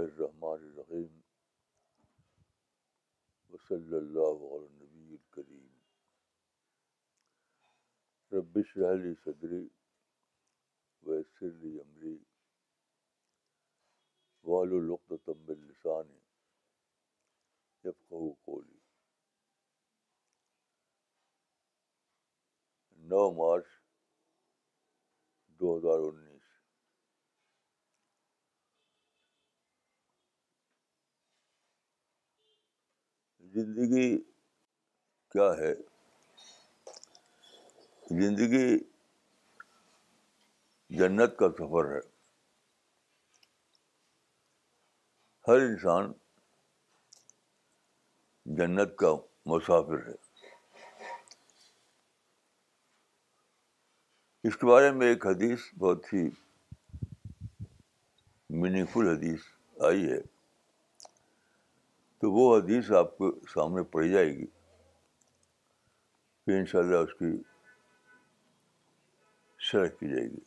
الرحمن الرحیم وصلی اللہ علیہ نبی الکریم نبیم صدری ویسر لی لسانی عملی قولی نو مارچ دو ہزار انیس زندگی کیا ہے زندگی جنت کا سفر ہے ہر انسان جنت کا مسافر ہے اس کے بارے میں ایک حدیث بہت ہی میننگ فل حدیث آئی ہے تو وہ حدیث آپ کے سامنے پڑ جائے گی ان شاء اللہ اس کی شرح کی جائے گی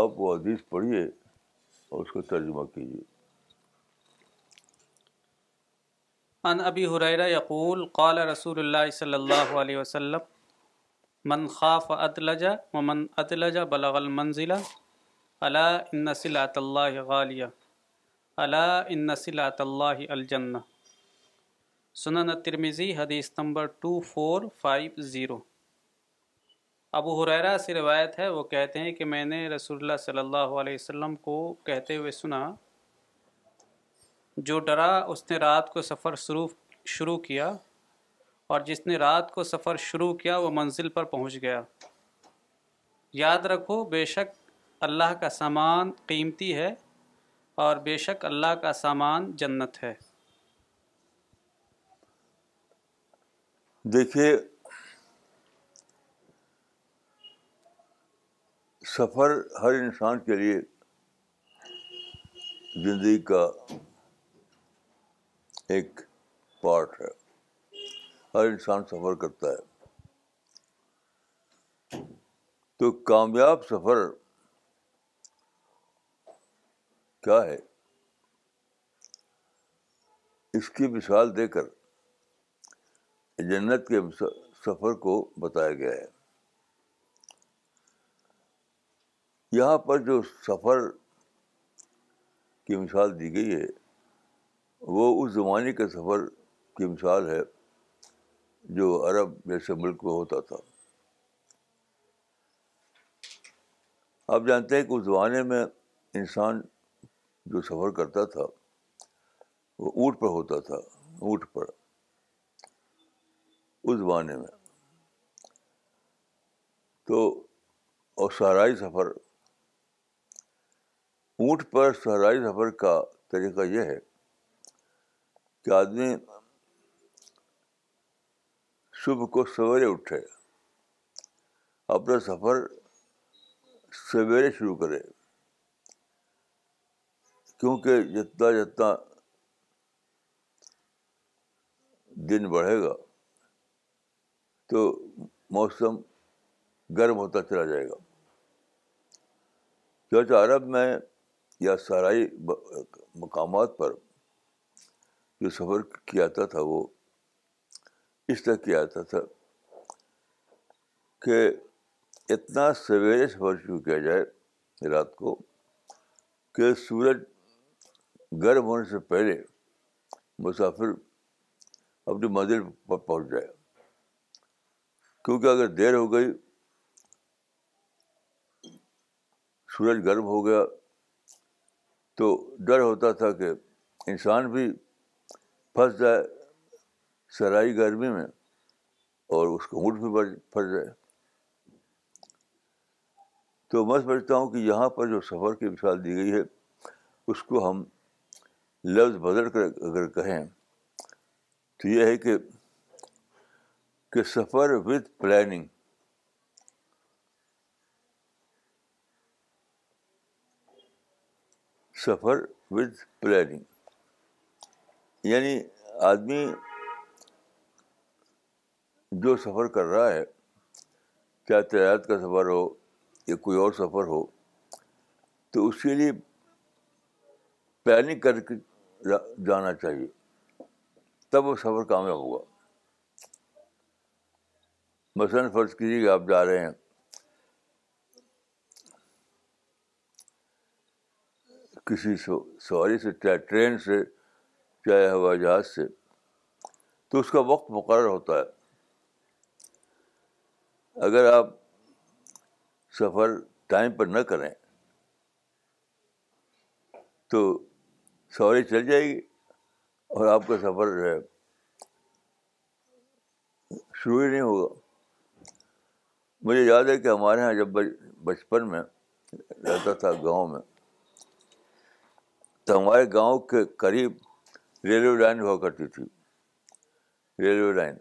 آپ وہ حدیث پڑھیے اور اس کا ترجمہ کیجیے ان ابی حریرہ یقول قال رسول اللہ صلی اللہ علیہ وسلم من خاف ادلجا ومن ممن بلغ المنزلہ منزلہ ان نسلہ اللہ غالیہ ان اللہ الجنہ سنن ترمیزی حدیث number two four five zero ابو حریرا سے روایت ہے وہ کہتے ہیں کہ میں نے رسول اللہ صلی اللہ علیہ وسلم کو کہتے ہوئے سنا جو ڈرا اس نے رات کو سفر شروع شروع کیا اور جس نے رات کو سفر شروع کیا وہ منزل پر پہنچ گیا یاد رکھو بے شک اللہ کا سامان قیمتی ہے اور بے شک اللہ کا سامان جنت ہے دیکھیے سفر ہر انسان کے لیے زندگی کا ایک پارٹ ہے ہر انسان سفر کرتا ہے تو کامیاب سفر کیا ہے اس کی مثال دے کر جنت کے سفر کو بتایا گیا ہے یہاں پر جو سفر کی مثال دی گئی ہے وہ اس زمانے کے سفر کی مثال ہے جو عرب جیسے ملک میں ہوتا تھا آپ جانتے ہیں کہ اس زمانے میں انسان جو سفر کرتا تھا وہ اونٹ پر ہوتا تھا اونٹ پر اس زمانے میں تو اور سہرائی سفر اونٹ پر سہرائی سفر کا طریقہ یہ ہے کہ آدمی صبح کو سویرے اٹھے اپنا سفر سویرے شروع کرے کیونکہ جتنا جتنا دن بڑھے گا تو موسم گرم ہوتا چلا جائے گا چوتھا عرب میں یا سرائی مقامات پر جو سفر کیا جاتا تھا وہ اس طرح کیا جاتا تھا کہ اتنا سویرے سفر شروع کیا جائے رات کو کہ سورج گرم ہونے سے پہلے مسافر اپنی منزل پر پہنچ جائے کیونکہ اگر دیر ہو گئی سورج گرم ہو گیا تو ڈر ہوتا تھا کہ انسان بھی پھنس جائے سرائی گرمی میں اور اس کا اونٹ بھی پھنس جائے تو میں سمجھتا ہوں کہ یہاں پر جو سفر کی مثال دی گئی ہے اس کو ہم لفظ بدل کر اگر کہیں تو یہ ہے کہ کہ سفر وتھ پلاننگ سفر وتھ پلاننگ یعنی آدمی جو سفر کر رہا ہے چاہے تجارت کا سفر ہو یا کوئی اور سفر ہو تو اس کے لیے پلاننگ کر کے جانا چاہیے تب وہ سفر کامیاب ہوا مثلاً فرض کیجیے کہ آپ جا رہے ہیں کسی سواری سے چاہے ٹرین سے چاہے ہوائی جہاز سے تو اس کا وقت مقرر ہوتا ہے اگر آپ سفر ٹائم پر نہ کریں تو سواری چل جائے گی اور آپ کا سفر جو ہے شروع ہی نہیں ہوگا مجھے یاد ہے کہ ہمارے یہاں جب بچپن میں رہتا تھا گاؤں میں تو ہمارے گاؤں کے قریب ریلوے لائن ہوا کرتی تھی ریلوے لائن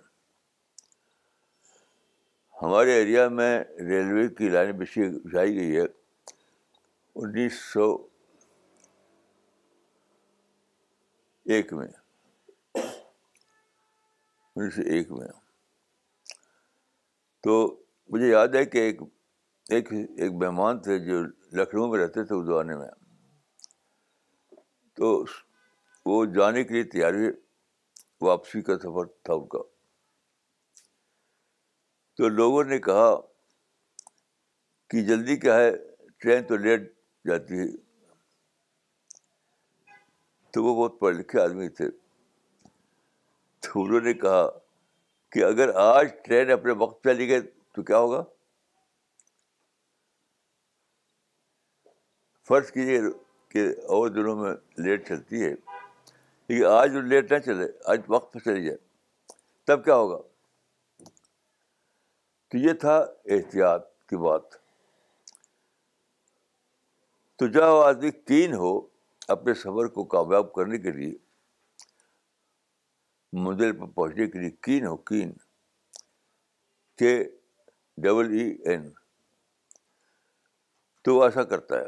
ہمارے ایریا میں ریلوے کی لائن بچھی بچھائی گئی ہے انیس سو ایک میں انیس سو ایک میں تو مجھے یاد ہے کہ ایک ایک ایک مہمان تھے جو لکھنؤ میں رہتے تھے اس زمانے میں تو وہ جانے کے لیے تیاری واپسی کا سفر تھا ان کا تو لوگوں نے کہا کہ جلدی کیا ہے ٹرین تو لیٹ جاتی ہے تو وہ بہت پڑھ لکھے آدمی تھے تو انہوں نے کہا کہ اگر آج ٹرین اپنے وقت چلی گئی تو کیا ہوگا فرض کیجیے کہ اور دنوں میں لیٹ چلتی ہے لیکن آج وہ لیٹ نہ چلے آج وقت پہ چلی جائے تب کیا ہوگا تو یہ تھا احتیاط کی بات تو آدمی تین ہو اپنے سفر کو کامیاب کرنے کے لیے منزل پر پہنچنے کے لیے کین ہو کین کے ڈبل ای این تو ایسا کرتا ہے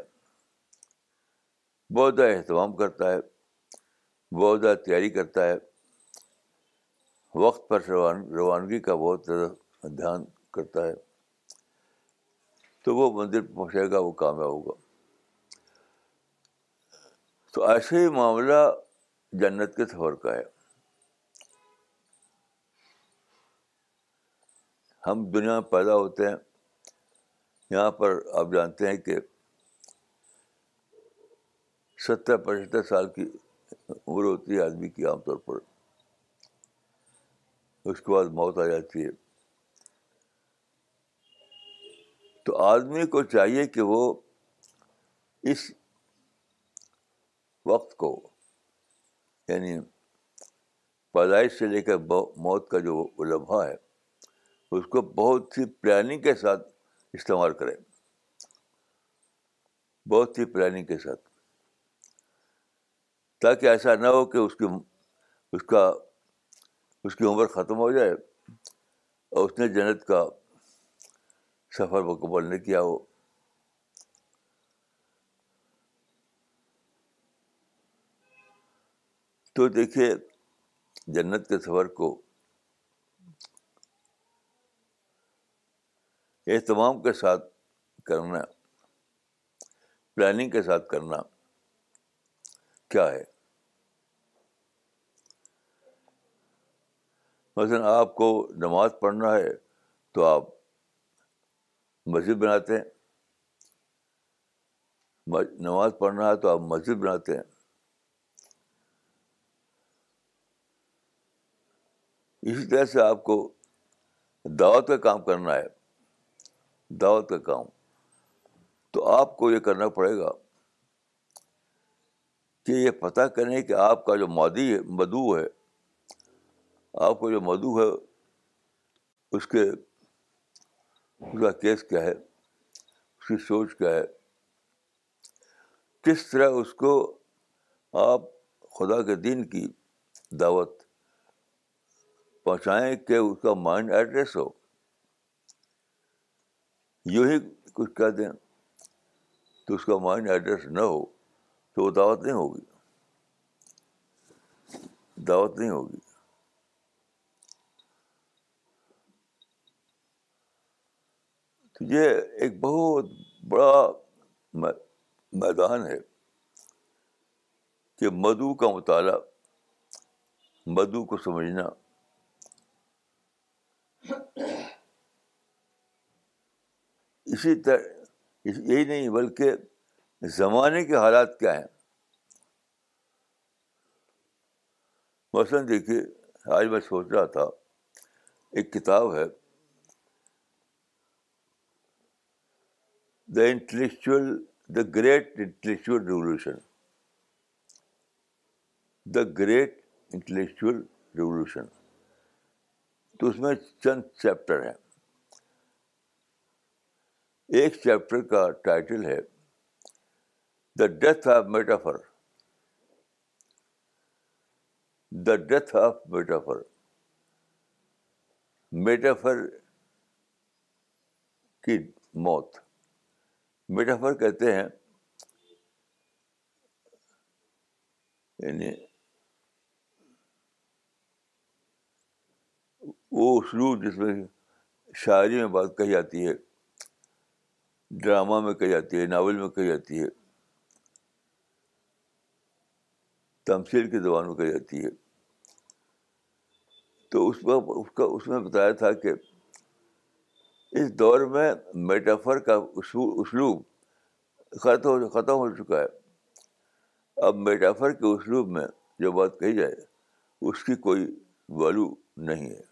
بہت زیادہ اہتمام کرتا ہے بہت زیادہ تیاری کرتا ہے وقت پر روان روانگی کا بہت زیادہ دھیان کرتا ہے تو وہ مندر پہنچے گا وہ کامیاب ہوگا تو ایسے ہی معاملہ جنت کے سفر کا ہے ہم دنیا میں پیدا ہوتے ہیں یہاں پر آپ جانتے ہیں کہ ستر پچہتر سال کی عمر ہوتی ہے آدمی کی عام طور پر اس کے بعد موت آ جاتی ہے تو آدمی کو چاہیے کہ وہ اس وقت کو یعنی پیدائش سے لے کر موت کا جو لمحہ ہے اس کو بہت ہی پلاننگ کے ساتھ استعمال کریں بہت ہی پلاننگ کے ساتھ تاکہ ایسا نہ ہو کہ اس کی اس کا اس کی عمر ختم ہو جائے اور اس نے جنت کا سفر مکمل نہیں کیا ہو تو دیکھیے جنت کے سفر کو اہتمام کے ساتھ کرنا پلاننگ کے ساتھ کرنا کیا ہے مثلاً آپ کو نماز پڑھنا ہے تو آپ مسجد بناتے ہیں نماز پڑھنا ہے تو آپ مسجد بناتے ہیں اسی طرح سے آپ کو دعوت کا کام کرنا ہے دعوت کا کام تو آپ کو یہ کرنا پڑے گا کہ یہ پتہ کریں کہ آپ کا جو مادی ہے مدعو ہے آپ کو جو مدعو ہے اس کے اس کا کیس کیا ہے اس کی سوچ کیا ہے کس طرح اس کو آپ خدا کے دین کی دعوت پہنچائیں کہ اس کا مائنڈ ایڈریس ہو یوں ہی کچھ کہہ دیں تو اس کا مائنڈ ایڈریس نہ ہو تو وہ دعوت نہیں ہوگی دعوت نہیں ہوگی تو یہ ایک بہت بڑا میدان ہے کہ مدو کا مطالعہ مدو کو سمجھنا اسی طرح یہی نہیں بلکہ زمانے کے حالات کیا ہیں مثلاً دیکھیے آج میں سوچ رہا تھا ایک کتاب ہے the intellectual the great intellectual revolution the great intellectual revolution تو اس میں چند چیپٹر ہیں ایک چیپٹر کا ٹائٹل ہے the death of metaphor the death of metaphor metaphor کی موت میٹافر کہتے ہیں یعنی وہ اسلوب جس میں شاعری میں بات کہی جاتی ہے ڈرامہ میں کہی جاتی ہے ناول میں کہی جاتی ہے تمثیل کی زبان میں کہی جاتی ہے تو اس میں اس کا اس میں بتایا تھا کہ اس دور میں میٹافر کا اسلوب ختم ختم ہو چکا ہے اب میٹافر کے اسلوب میں جو بات کہی جائے اس کی کوئی ویلو نہیں ہے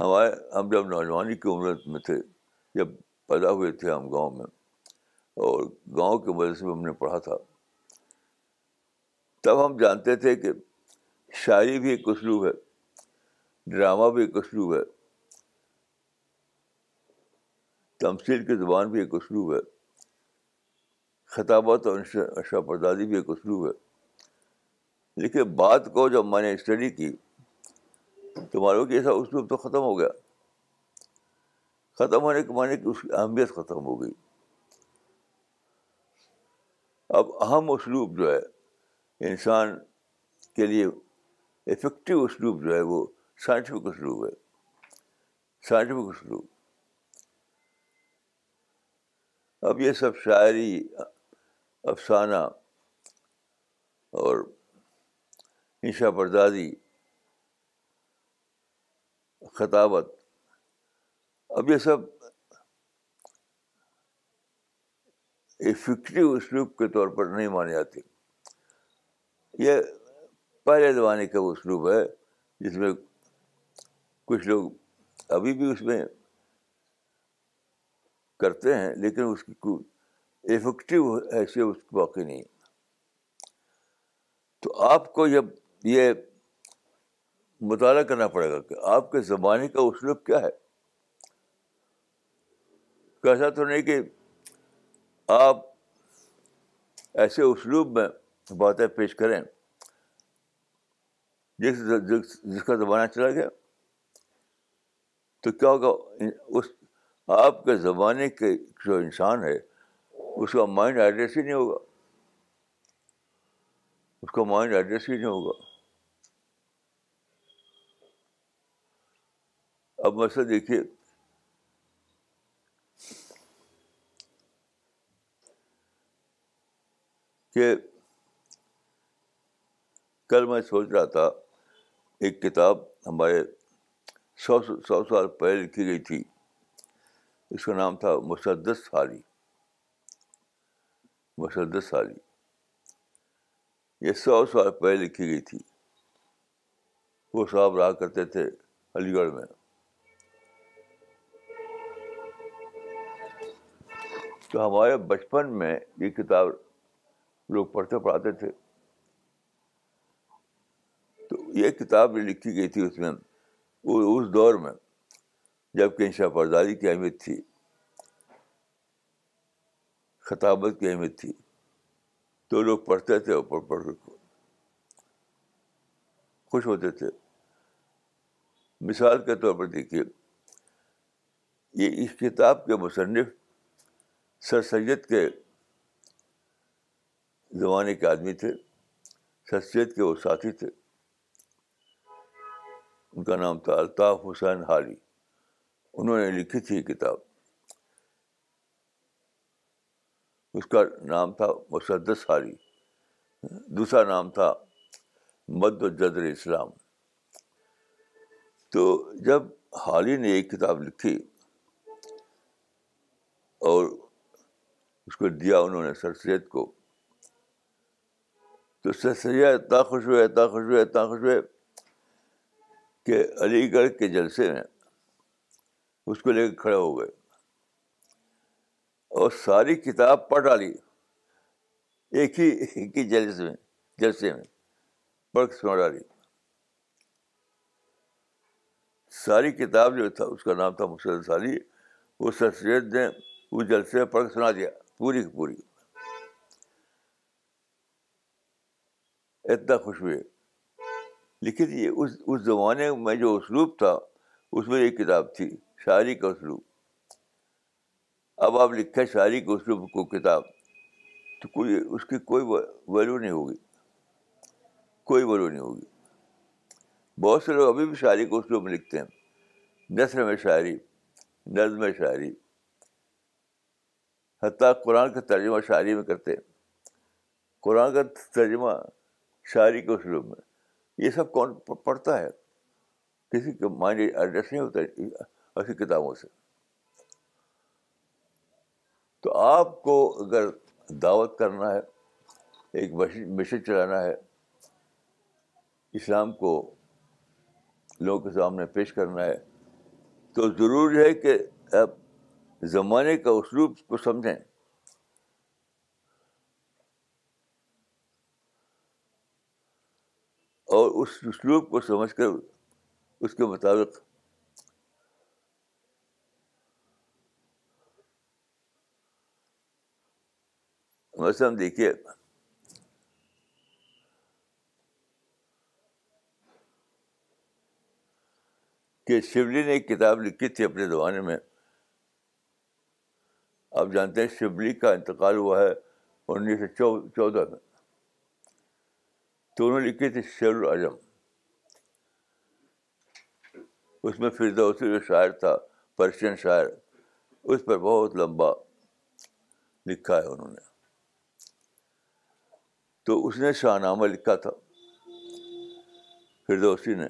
ہمارے ہم جب نوجوانی کی عمر میں تھے جب پیدا ہوئے تھے ہم گاؤں میں اور گاؤں کے وجہ سے ہم نے پڑھا تھا تب ہم جانتے تھے کہ شاعری بھی ایک اسلوب ہے ڈرامہ بھی ایک اسلوب ہے تمثیل کی زبان بھی ایک اسلوب ہے خطابت اور اشا پردادی بھی ایک اسلوب ہے لیکن بات کو جب میں نے اسٹڈی کی تو معلوم کہ ایسا اسلوب تو ختم ہو گیا ختم ہونے کے معنی کہ اس کی اہمیت ختم ہو گئی اب اہم اسلوب جو ہے انسان کے لیے افیکٹو اسلوب جو ہے وہ سائنٹیفک اسلوب ہے سائنٹیفک اسلوب اب یہ سب شاعری افسانہ اور انشا پردازی خطابت اب یہ سب افیکٹو اسلوب کے طور پر نہیں مانی جاتی یہ پہلے زمانے کا وہ اسلوب ہے جس میں کچھ لوگ ابھی بھی اس میں کرتے ہیں لیکن اس کی کوئی افیکٹو حیثیت اس کی واقعی نہیں تو آپ کو جب یہ مطالعہ کرنا پڑے گا کہ آپ کے زمانے کا اسلوب کیا ہے کیسا تو نہیں کہ آپ ایسے اسلوب میں باتیں پیش کریں جس جس کا زمانہ چلا گیا تو کیا ہوگا اس آپ کے زمانے کے جو انسان ہے اس کا مائنڈ ایڈریس ہی نہیں ہوگا اس کا مائنڈ ایڈریس ہی نہیں ہوگا اب مسئلہ دیکھیے کہ کل میں سوچ رہا تھا ایک کتاب ہمارے سو سو سال پہلے لکھی گئی تھی اس کا نام تھا مسدس سالی مسدس سالی یہ سو سال پہلے لکھی گئی تھی وہ صاحب رہا کرتے تھے علی گڑھ میں تو ہمارے بچپن میں یہ کتاب لوگ پڑھتے پڑھاتے تھے تو یہ کتاب جو لکھی گئی تھی اس میں اس دور میں جب کہ انشا پرداری کی اہمیت تھی خطابت کی اہمیت تھی تو لوگ پڑھتے تھے اوپر پڑھ کر خوش ہوتے تھے مثال کے طور پر دیکھیے یہ اس کتاب کے مصنف سر سید کے زمانے کے آدمی تھے سر سید کے وہ ساتھی تھے ان کا نام تھا الطاف حسین حالی انہوں نے لکھی تھی کتاب اس کا نام تھا مسدس حالی دوسرا نام تھا مد و جدر اسلام تو جب حالی نے ایک کتاب لکھی اور اس کو دیا انہوں نے سر سید کو تو سر سید اتنا خوش ہوئے اتنا خوش ہوئے اتنا خوش ہوئے کہ علی گڑھ کے جلسے میں اس کو لے کے کھڑے ہو گئے اور ساری کتاب پڑھ ڈالی ایک ہی جلسے میں جلسے میں پڑھ سنا ڈالی ساری کتاب جو تھا اس کا نام تھا مسلم سالی وہ سر سید نے اس جلسے میں پڑھ سنا دیا پوری کی پوری اتنا خوش ہوئے لکھی تھی اس اس زمانے میں جو اسلوب تھا اس میں ایک کتاب تھی شاعری کا اسلوب اب آپ لکھے شاعری کے اسلوب کو کتاب تو کوئی اس کی کوئی ویلو نہیں ہوگی کوئی ویلو نہیں ہوگی بہت سے لوگ ابھی بھی شاعری کے اسلوب میں لکھتے ہیں نثر میں شاعری نظم شاعری حتیٰ قرآن کا ترجمہ شاعری میں کرتے ہیں قرآن کا ترجمہ شاعری کے اسلوب میں یہ سب کون پڑھتا ہے کسی کا مائنڈ نہیں ہوتا ایسی کتابوں سے تو آپ کو اگر دعوت کرنا ہے ایک مشن چلانا ہے اسلام کو لوگوں کے سامنے پیش کرنا ہے تو ضروری ہے کہ زمانے کا اسلوب کو سمجھیں اور اس اسلوب کو سمجھ کر اس کے مطابق ویسے ہم دیکھیے کہ شیولی نے ایک کتاب لکھی تھی اپنے زمانے میں آپ جانتے ہیں شبلی کا انتقال ہوا ہے انیس سو چودہ میں تو انہوں نے لکھے تھے شیر العظم اس میں فردوسی جو شاعر تھا پرشین شاعر اس پر بہت لمبا لکھا ہے انہوں نے تو اس نے شاہ نامہ لکھا تھا فردوسی نے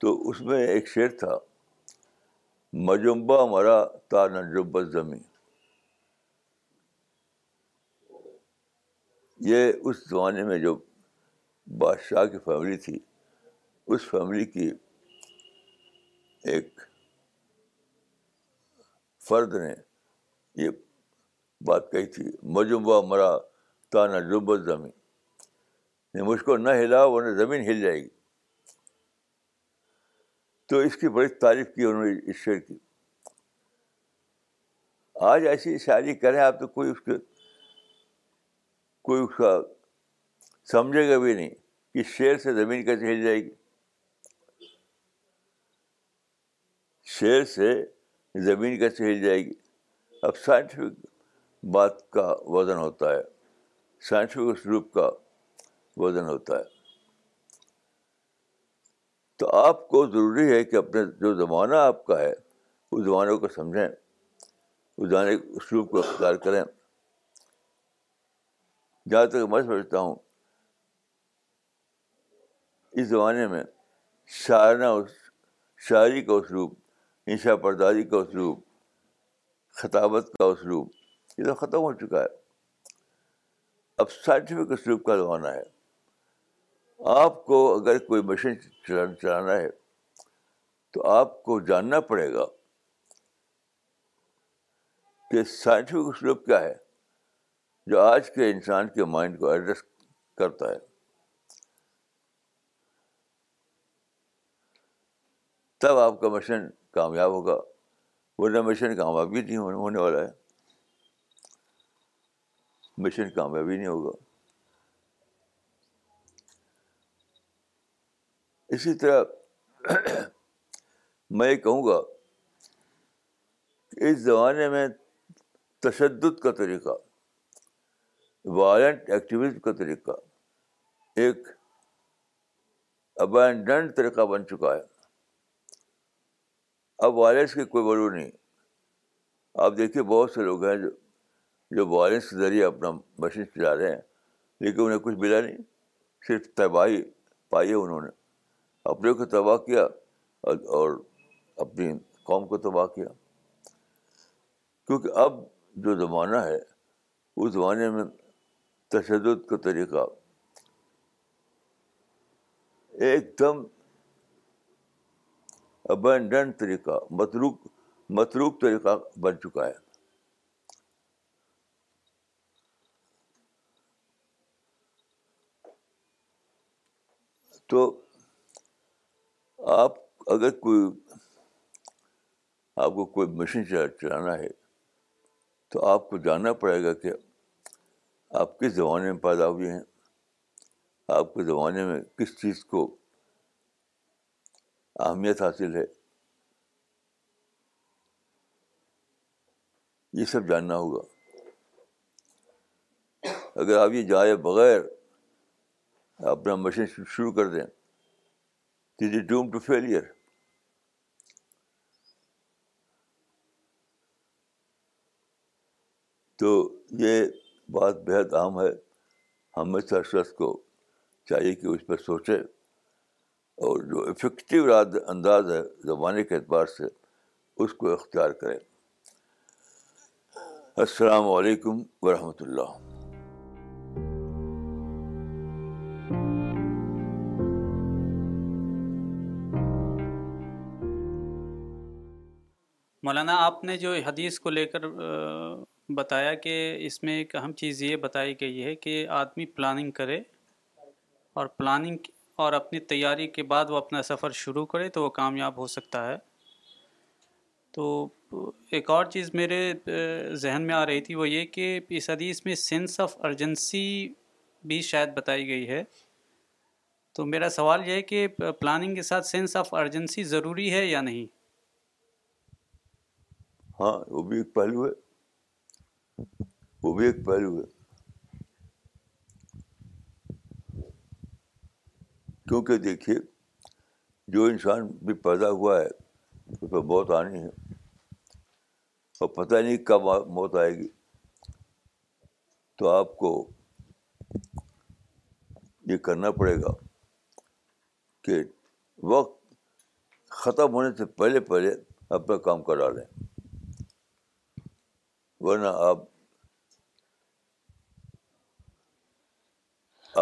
تو اس میں ایک شعر تھا مجمبہ مرا تانجب جب زمیں یہ اس زمانے میں جو بادشاہ کی فیملی تھی اس فیملی کی ایک فرد نے یہ بات کہی تھی مجمبا مرا تانا جب زمین مجھ کو نہ ہلا ورنہ زمین ہل جائے گی تو اس کی بڑی تعریف کی انہوں نے اس شعر کی آج ایسی شاعری کریں آپ تو کوئی اس کے کوئی اس کا سمجھے گا بھی نہیں کہ شعر سے زمین کیسے ہل جائے گی شعر سے زمین کیسے ہل جائے گی اب سائنٹیفک بات کا وزن ہوتا ہے سائنٹیفک روپ کا وزن ہوتا ہے تو آپ کو ضروری ہے کہ اپنے جو زمانہ آپ کا ہے اس زمانے کو سمجھیں اس زمانے کے اسلوب کو اختیار کریں جہاں تک میں سمجھتا ہوں اس زمانے میں شاعرہ شاعری کا اسلوب انشا پرداری کا اسلوب خطابت کا اسلوب یہ تو ختم ہو چکا ہے اب سائنٹیفک اسلوب کا زمانہ ہے آپ کو اگر کوئی مشین چلانا چلانا ہے تو آپ کو جاننا پڑے گا کہ سائنٹیفک اسلوب کیا ہے جو آج کے انسان کے مائنڈ کو ایڈریس کرتا ہے تب آپ کا مشین کامیاب ہوگا ورنہ مشین کامیابی نہیں ہونے والا ہے مشین کامیابی نہیں ہوگا اسی طرح میں یہ کہوں گا کہ اس زمانے میں تشدد کا طریقہ وائلنٹ ایکٹیویز کا طریقہ ایک ابینڈنٹ طریقہ بن چکا ہے اب وائلنس کی کوئی ویلو نہیں آپ دیکھیے بہت سے لوگ ہیں جو جو وائلنس کے ذریعے اپنا مشین چلا رہے ہیں لیکن انہیں کچھ ملا نہیں صرف تباہی پائی ہے انہوں نے اپنے کو تباہ کیا اور اپنی قوم کو تباہ کیا کیونکہ اب جو زمانہ ہے اس زمانے میں تشدد کا طریقہ ایک دم ابینڈنٹ طریقہ متروک متروک طریقہ بن چکا ہے تو آپ اگر کوئی آپ کو کوئی مشین چلانا ہے تو آپ کو جاننا پڑے گا کہ آپ کس زمانے میں پیدا ہوئے ہیں آپ کے زمانے میں کس چیز کو اہمیت حاصل ہے یہ سب جاننا ہوگا اگر آپ یہ جائے بغیر اپنا مشین شروع کر دیں از ڈوم ٹو فیلئر تو یہ بات بےحد اہم ہے ہمیں شخص کو چاہیے کہ اس پہ سوچے اور جو افیکٹو انداز ہے زمانے کے اعتبار سے اس کو اختیار کریں السلام علیکم ورحمۃ اللہ مولانا آپ نے جو حدیث کو لے کر بتایا کہ اس میں ایک اہم چیز یہ بتائی گئی ہے کہ آدمی پلاننگ کرے اور پلاننگ اور اپنی تیاری کے بعد وہ اپنا سفر شروع کرے تو وہ کامیاب ہو سکتا ہے تو ایک اور چیز میرے ذہن میں آ رہی تھی وہ یہ کہ اس حدیث میں سینس آف ارجنسی بھی شاید بتائی گئی ہے تو میرا سوال یہ ہے کہ پلاننگ کے ساتھ سینس آف ارجنسی ضروری ہے یا نہیں ہاں وہ بھی ایک پہلو ہے وہ بھی ایک پہلو ہے کیونکہ دیکھیے جو انسان بھی پیدا ہوا ہے اس پہ موت آنی ہے اور پتہ نہیں کب موت آئے گی تو آپ کو یہ کرنا پڑے گا کہ وقت ختم ہونے سے پہلے پہلے اپنا کام کرا لیں ورنہ آپ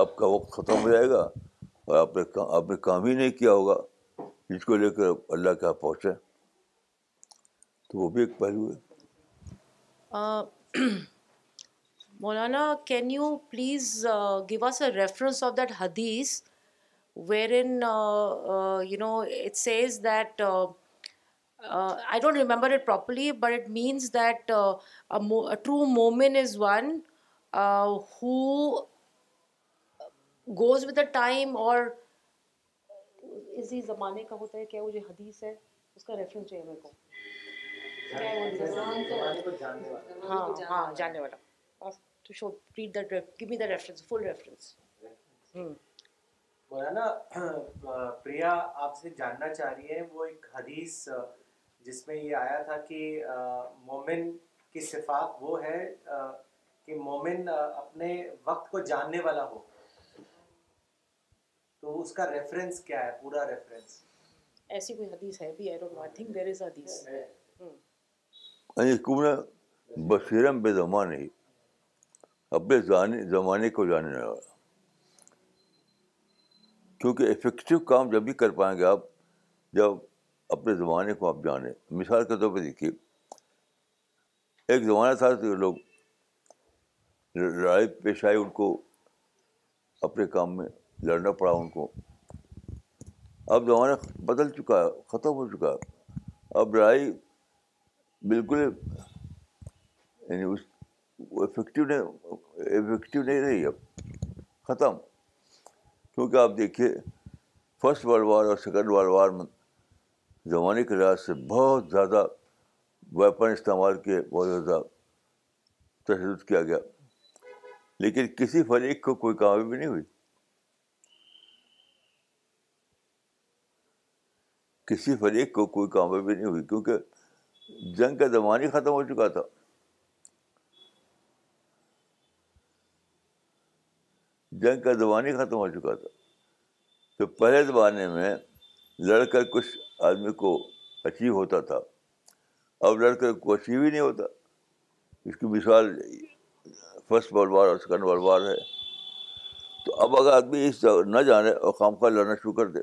آپ کا وقت ختم ہو جائے گا اور آپ نے آپ نے کام ہی نہیں کیا ہوگا جس کو لے کر اللہ کے یہاں پہنچے تو وہ بھی ایک پہلو ہے مولانا can you please give us a reference of that حدیث wherein you know it says that I don't remember it properly but it means that true مومن is one who goes with a time اور اسی زمانے کا ہوتا ہے کیا وہ جو حدیث ہے اس کا ریفرنس چاہیے میرے کو ہاں ہاں جاننے والا مولانا پریا آپ سے جاننا چاہ رہی ہے وہ ایک حدیث جس میں یہ آیا تھا کہ مومن کی صفات وہ ہے کہ مومن اپنے وقت کو جاننے والا ہو تو اس کا ریفرنس کیا ہے پورا ریفرنس ایسی کوئی حدیث ہے بھی I don't know I think there is حدیث یعنی کمرہ بصیرم بے زمانے ہی اپنے زمانے زمانے کو جاننے والا کیونکہ افیکٹو کام جب بھی کر پائیں گے آپ جب اپنے زمانے کو آپ جانیں مثال کے طور پہ دیکھیے ایک زمانہ تھا کہ لوگ لڑائی پیش آئی ان کو اپنے کام میں لڑنا پڑا ان کو اب زمانہ بدل چکا ہے ختم ہو چکا ہے اب لڑائی بالکل یعنی اس افیکٹو نہیں افیکٹو نہیں رہی اب ختم کیونکہ آپ دیکھیے فسٹ ورلڈ وار اور سیکنڈ ورلڈ وار زمانے کے لحاظ سے بہت زیادہ ویپن استعمال کے زیادہ تشدد کیا گیا لیکن کسی فریق کو کوئی کامیابی نہیں ہوئی کسی فریق کو کوئی کامیابی نہیں ہوئی کیونکہ جنگ کا زمانہ ہی ختم ہو چکا تھا جنگ کا زمانہ ہی ختم ہو چکا تھا تو پہلے زمانے میں لڑ کر کچھ آدمی کو اچیو ہوتا تھا اب لڑ کر کو اچیو ہی نہیں ہوتا اس کی مثال فرسٹ ورلڈ وار اور سیکنڈ ورلڈ وار ہے تو اب اگر آدمی اس نہ جانے اور خام خواہ لڑنا شروع کر دے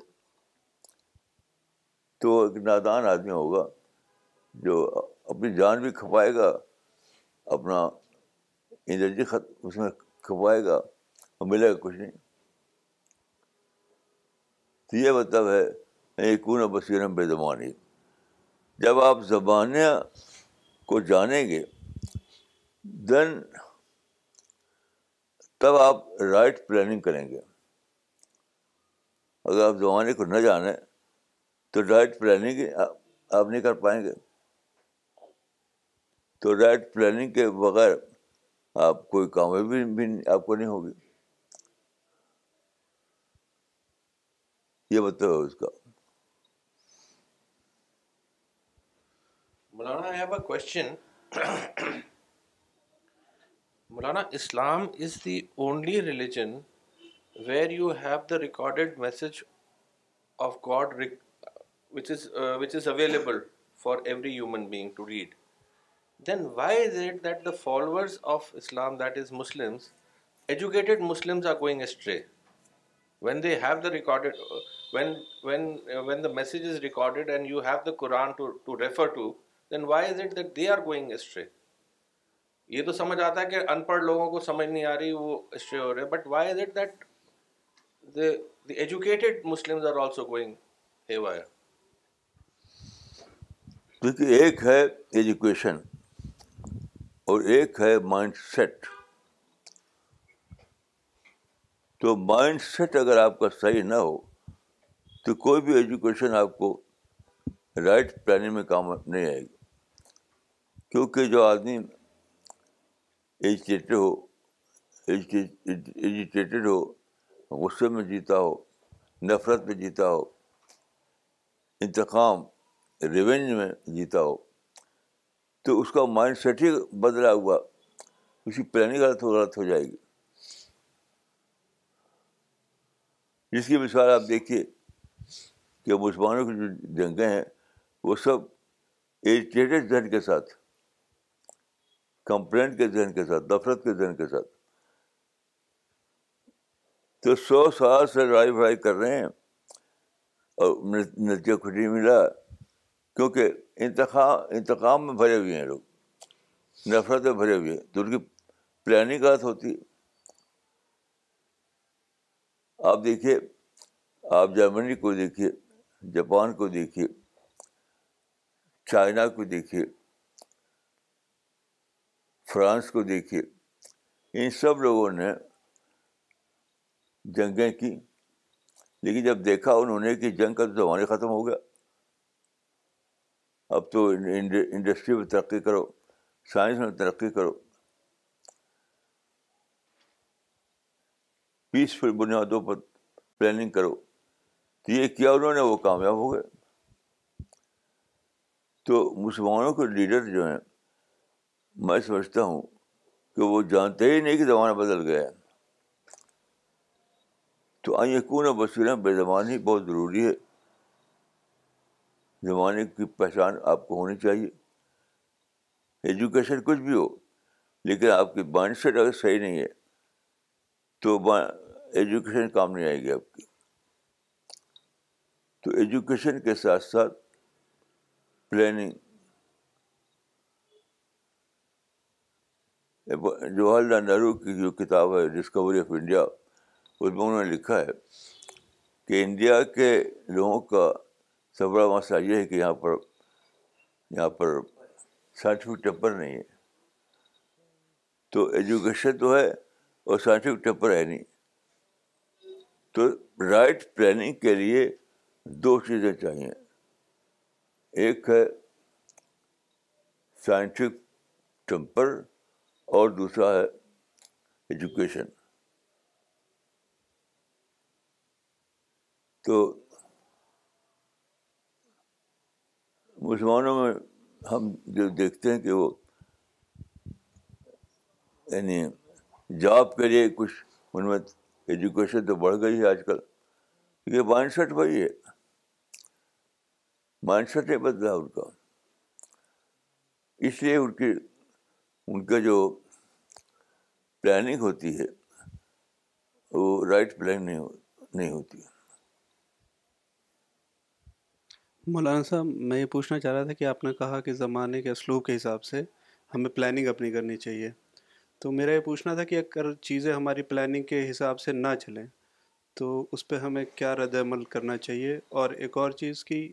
تو ایک نادان آدمی ہوگا جو اپنی جان بھی کھپائے گا اپنا انرجی ختم اس میں کھپائے گا اور ملے گا کچھ نہیں تو یہ مطلب ہے کون بصیرم بے زبانی جب آپ زبان کو جانیں گے دین تب آپ رائٹ پلاننگ کریں گے اگر آپ زمانے کو نہ جانیں تو رائٹ پلاننگ آپ نہیں کر پائیں گے تو رائٹ پلاننگ کے بغیر آپ کوئی کامیابی بھی آپ کو نہیں ہوگی یہ مطلب ہے اس کا Maulana, I have a question. Maulana, Islam is the only religion where you have the recorded message of God, uh, which is available for every human being to read. Then why is it that the followers of Islam, that is Muslims, educated Muslims, are going astray when they have the recorded, uh, uh, when the message is recorded and you have the Quran to refer to, then why is it that they are going یہ تو سمجھ آتا ہے کہ ان پڑھ لوگوں کو سمجھ نہیں آ رہی وہ اسٹری رہے but why is it that the educated are also going کیونکہ ایک ہے ایجوکیشن اور ایک ہے مائنڈ سیٹ تو مائنڈ سیٹ اگر آپ کا صحیح نہ ہو تو کوئی بھی ایجوکیشن آپ کو رائٹ پلاننگ میں کام نہیں آئے گی کیونکہ جو آدمی ایجوکیٹڈ ہو ایجوکی ایجوکیٹیڈ ہو غصے میں جیتا ہو نفرت میں جیتا ہو انتقام ریونج میں جیتا ہو تو اس کا مائنڈ سیٹ ہی بدلا ہوا اس کی پلاننگ غلط ہو غلط ہو جائے گی جس کی مثال آپ دیکھیے کہ مسلمانوں کی جو جنگیں ہیں وہ سب ذہن کے ساتھ کمپلینٹ کے ذہن کے ساتھ نفرت کے ذہن کے ساتھ تو سو سال سے لڑائی بھڑائی کر رہے ہیں اور نتیجہ کچھ نہیں ملا کیونکہ انتخاب انتخاب میں بھرے ہوئے ہیں لوگ نفرت میں بھرے ہوئے ہیں تو ان کی پلاننگ غلط بات ہوتی ہے آپ دیکھیے آپ جرمنی کو دیکھیے جاپان کو دیکھیے چائنا کو دیکھیے فرانس کو دیکھیے ان سب لوگوں نے جنگیں کی لیکن جب دیکھا انہوں نے کہ جنگ کا تو زمانہ ختم ہو گیا اب تو انڈسٹری میں ترقی کرو سائنس میں ترقی کرو پیسفل بنیادوں پر پلاننگ کرو تو یہ کیا انہوں نے وہ کامیاب ہو گئے تو مسلمانوں کے لیڈر جو ہیں میں سمجھتا ہوں کہ وہ جانتے ہی نہیں کہ زمانہ بدل گیا ہے تو یقین بصیرہ بے زبان ہی بہت ضروری ہے زمانے کی پہچان آپ کو ہونی چاہیے ایجوکیشن کچھ بھی ہو لیکن آپ کی مائنڈ سیٹ اگر صحیح نہیں ہے تو ایجوکیشن کام نہیں آئے گی آپ کی تو ایجوکیشن کے ساتھ ساتھ پلاننگ جواہر لال نہرو کی جو کتاب ہے ڈسکوری آف انڈیا اس میں انہوں نے لکھا ہے کہ انڈیا کے لوگوں کا سب بڑا مسئلہ یہ ہے کہ یہاں پر یہاں پر سائنٹیفک ٹیمپر نہیں ہے تو ایجوکیشن تو ہے اور سائنٹیفک ٹیمپر ہے نہیں تو رائٹ پلاننگ کے لیے دو چیزیں چاہیے ایک ہے سائنٹیفک ٹیمپر اور دوسرا ہے ایجوکیشن تو مسلمانوں میں ہم جو دیکھتے ہیں کہ وہ یعنی جاب کے لیے کچھ ان میں ایجوکیشن تو بڑھ گئی ہے آج کل یہ مائنڈ سیٹ وہی ہے مائنڈ سیٹ ہی بدلا ان کا اس لیے ان کی ان کے جو پلاننگ ہوتی ہے وہ رائٹ پلان نہیں ہوتی مولانا صاحب میں یہ پوچھنا چاہ رہا تھا کہ آپ نے کہا کہ زمانے کے اسلوب کے حساب سے ہمیں پلاننگ اپنی کرنی چاہیے تو میرا یہ پوچھنا تھا کہ اگر چیزیں ہماری پلاننگ کے حساب سے نہ چلیں تو اس پہ ہمیں کیا رد عمل کرنا چاہیے اور ایک اور چیز کی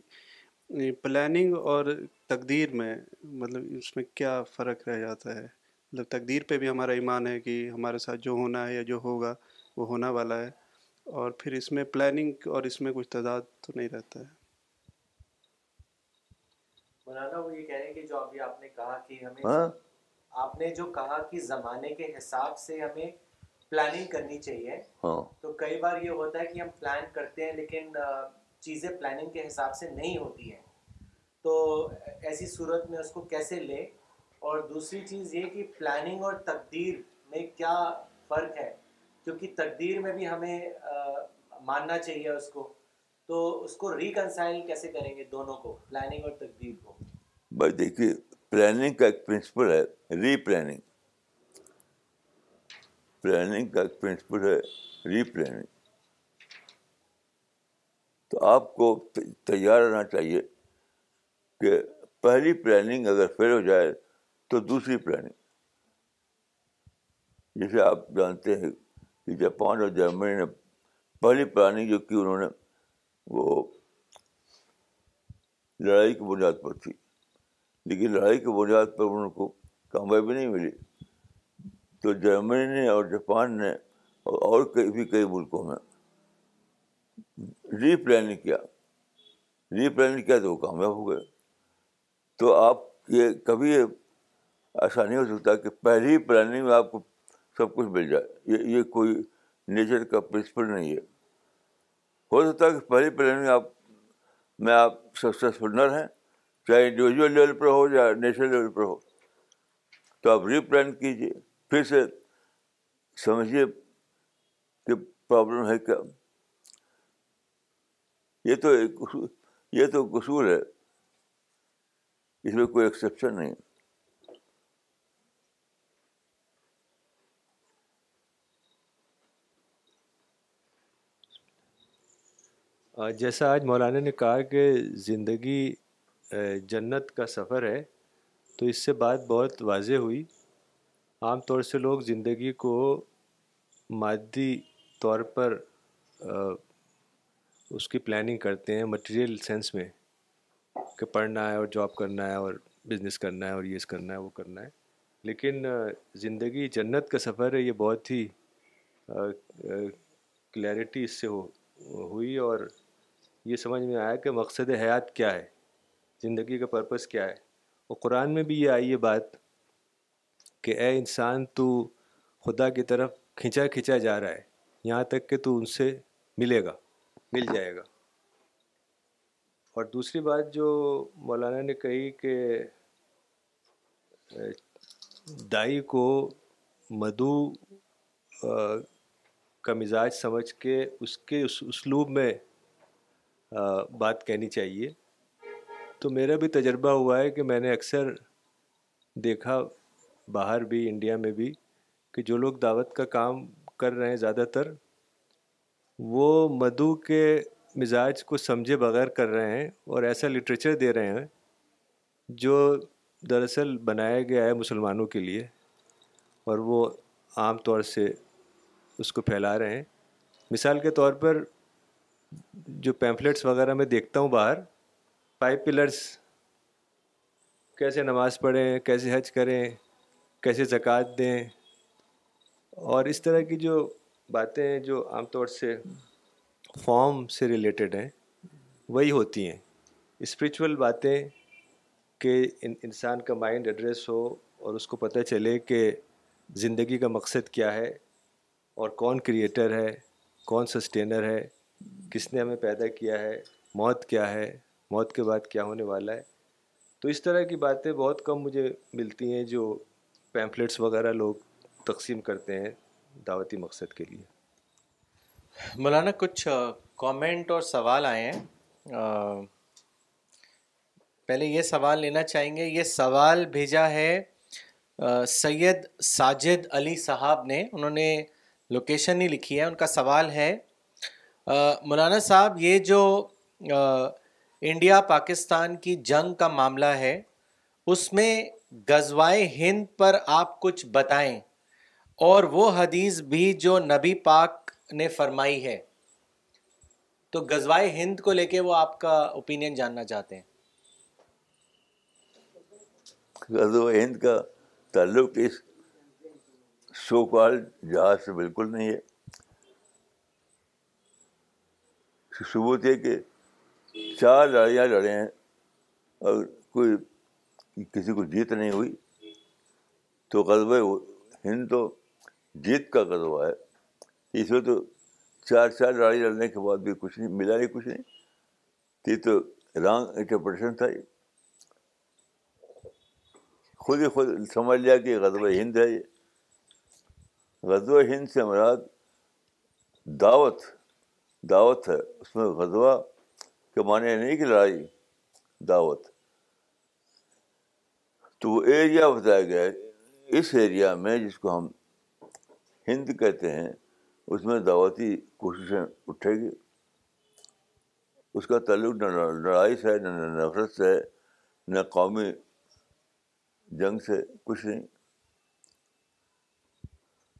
پلاننگ اور تقدیر میں مطلب اس میں کیا فرق رہ جاتا ہے مطلب تقدیر پہ بھی ہمارا ایمان ہے کہ ہمارے ساتھ جو ہونا ہے یا جو ہوگا وہ ہونا والا ہے اور پھر اس میں پلاننگ اور اس میں کچھ تعداد تو نہیں رہتا ہے مولانا وہ یہ کہہ رہے ہیں کہ جو ابھی آپ نے کہا کہ ہمیں ہاں؟ آپ نے جو کہا کہ زمانے کے حساب سے ہمیں پلاننگ کرنی چاہیے ہاں۔ تو کئی بار یہ ہوتا ہے کہ ہم پلان کرتے ہیں لیکن چیزیں پلاننگ کے حساب سے نہیں ہوتی ہیں تو ایسی صورت میں اس کو کیسے لیں اور دوسری چیز یہ کہ پلاننگ اور تقدیر میں کیا فرق ہے کیونکہ تقدیر میں بھی ہمیں ماننا چاہیے اس کو تو اس کو ریکنسائل کیسے کریں گے دونوں کو پلاننگ اور تقدیر کو بھائی دیکھیے پلاننگ کا ایک پرنسپل ہے ری پلاننگ پلاننگ کا ایک پرنسپل ہے ری پلاننگ تو آپ کو تیار رہنا چاہیے کہ پہلی پلاننگ اگر فیل ہو جائے تو دوسری پلاننگ جیسے آپ جانتے ہیں کہ جاپان اور جرمنی نے پہلی پلاننگ جو کی انہوں نے وہ لڑائی کی بنیاد پر تھی لیکن لڑائی کی بنیاد پر ان کو کامیابی نہیں ملی تو جرمنی نے اور جاپان نے اور کئی بھی کئی ملکوں میں ری پلاننگ کیا ری پلاننگ کیا تو وہ کامیاب ہو گئے تو آپ یہ کبھی ایسا نہیں ہو سکتا کہ پہلی پلاننگ میں آپ کو سب کچھ مل جائے یہ یہ کوئی نیچر کا پرنسپل نہیں ہے ہو سکتا ہے کہ پہلی پلاننگ آپ میں آپ سکسیزفل نہ رہیں چاہے انڈیویژل لیول پر ہو یا نیشنل لیول پر ہو تو آپ ری پلان کیجیے پھر سے سمجھیے کہ پرابلم ہے کیا یہ تو ایک یہ تو قصور ہے اس میں کوئی ایکسپشن نہیں جیسا آج مولانا نے کہا کہ زندگی جنت کا سفر ہے تو اس سے بات بہت واضح ہوئی عام طور سے لوگ زندگی کو مادی طور پر اس کی پلاننگ کرتے ہیں مٹیریل سینس میں کہ پڑھنا ہے اور جاب کرنا ہے اور بزنس کرنا ہے اور یہ کرنا ہے وہ کرنا ہے لیکن زندگی جنت کا سفر ہے یہ بہت ہی کلیئرٹی اس سے ہو ہوئی اور یہ سمجھ میں آیا کہ مقصد حیات کیا ہے زندگی کا پرپس کیا ہے اور قرآن میں بھی یہ آئی ہے بات کہ اے انسان تو خدا کی طرف کھینچا کھینچا جا رہا ہے یہاں تک کہ تو ان سے ملے گا مل جائے گا اور دوسری بات جو مولانا نے کہی کہ دائی کو مدو کا مزاج سمجھ کے اس کے اس اسلوب میں بات کہنی چاہیے تو میرا بھی تجربہ ہوا ہے کہ میں نے اکثر دیکھا باہر بھی انڈیا میں بھی کہ جو لوگ دعوت کا کام کر رہے ہیں زیادہ تر وہ مدو کے مزاج کو سمجھے بغیر کر رہے ہیں اور ایسا لٹریچر دے رہے ہیں جو دراصل بنایا گیا ہے مسلمانوں کے لیے اور وہ عام طور سے اس کو پھیلا رہے ہیں مثال کے طور پر جو پیمفلیٹس وغیرہ میں دیکھتا ہوں باہر پائپ پلرس کیسے نماز پڑھیں کیسے حج کریں کیسے زکوٰۃ دیں اور اس طرح کی جو باتیں ہیں جو عام طور سے فام سے ریلیٹڈ ہیں وہی ہوتی ہیں اسپریچول باتیں کہ انسان کا مائنڈ ایڈریس ہو اور اس کو پتہ چلے کہ زندگی کا مقصد کیا ہے اور کون کریٹر ہے کون سسٹینر ہے کس نے ہمیں پیدا کیا ہے موت کیا ہے موت کے بعد کیا ہونے والا ہے تو اس طرح کی باتیں بہت کم مجھے ملتی ہیں جو پیمپلیٹس وغیرہ لوگ تقسیم کرتے ہیں دعوتی مقصد کے لیے مولانا کچھ کامنٹ اور سوال آئے ہیں پہلے یہ سوال لینا چاہیں گے یہ سوال بھیجا ہے سید ساجد علی صاحب نے انہوں نے لوکیشن نہیں لکھی ہے ان کا سوال ہے مولانا صاحب یہ جو انڈیا پاکستان کی جنگ کا معاملہ ہے اس میں غزوائے ہند پر آپ کچھ بتائیں اور وہ حدیث بھی جو نبی پاک نے فرمائی ہے تو غزوائے ہند کو لے کے وہ آپ کا اوپینین جاننا چاہتے ہیں غزبۂ ہند کا تعلق اس کال جہاز سے بالکل نہیں ہے ثبوت ہے کہ چار لڑیاں لڑے ہیں اور کوئی کسی کو جیت نہیں ہوئی تو غذبۂ ہند تو جیت کا غذبہ ہے اس میں تو چار چار لڑائی لڑنے کے بعد بھی کچھ نہیں ملا نہیں کچھ نہیں یہ تو رانگ انٹرپریٹیشن تھا یہ خود ہی خود سمجھ لیا کہ غزب ہند ہے یہ غزب ہند سے مراد دعوت دعوت ہے اس میں غزوہ کے معنی نہیں کہ لڑائی دعوت تو وہ ایریا بتایا گیا ہے اس ایریا میں جس کو ہم ہند کہتے ہیں اس میں دعوتی کوششیں اٹھے گی اس کا تعلق نہ لڑائی ہے نہ نفرت سے نہ قومی جنگ سے کچھ نہیں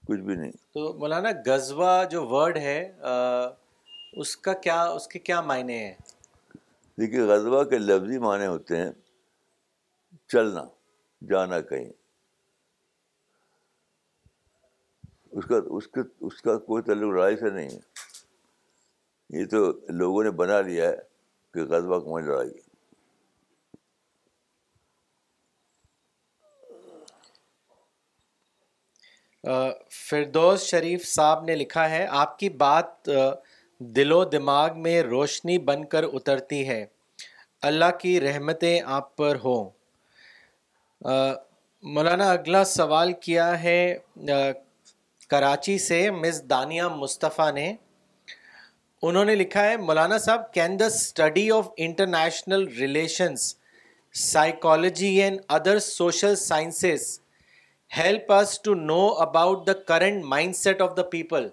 کچھ بھی نہیں تو مولانا غزبہ جو ورڈ ہے اس کا کیا اس کے کیا معنی ہیں دیکھیے غزبہ کے لفظی معنی ہوتے ہیں چلنا جانا کہیں اس کا اس اس کا کوئی تعلق لڑائی سے نہیں ہے یہ تو لوگوں نے بنا لیا ہے کہ غذبہ لڑائی فردوز شریف صاحب نے لکھا ہے آپ کی بات دل و دماغ میں روشنی بن کر اترتی ہے اللہ کی رحمتیں آپ پر ہوں مولانا اگلا سوال کیا ہے کراچی سے مس دانیہ مصطفیٰ نے انہوں نے لکھا ہے مولانا صاحب can the study of international relations psychology and other social sciences help us to know about the current mindset of the people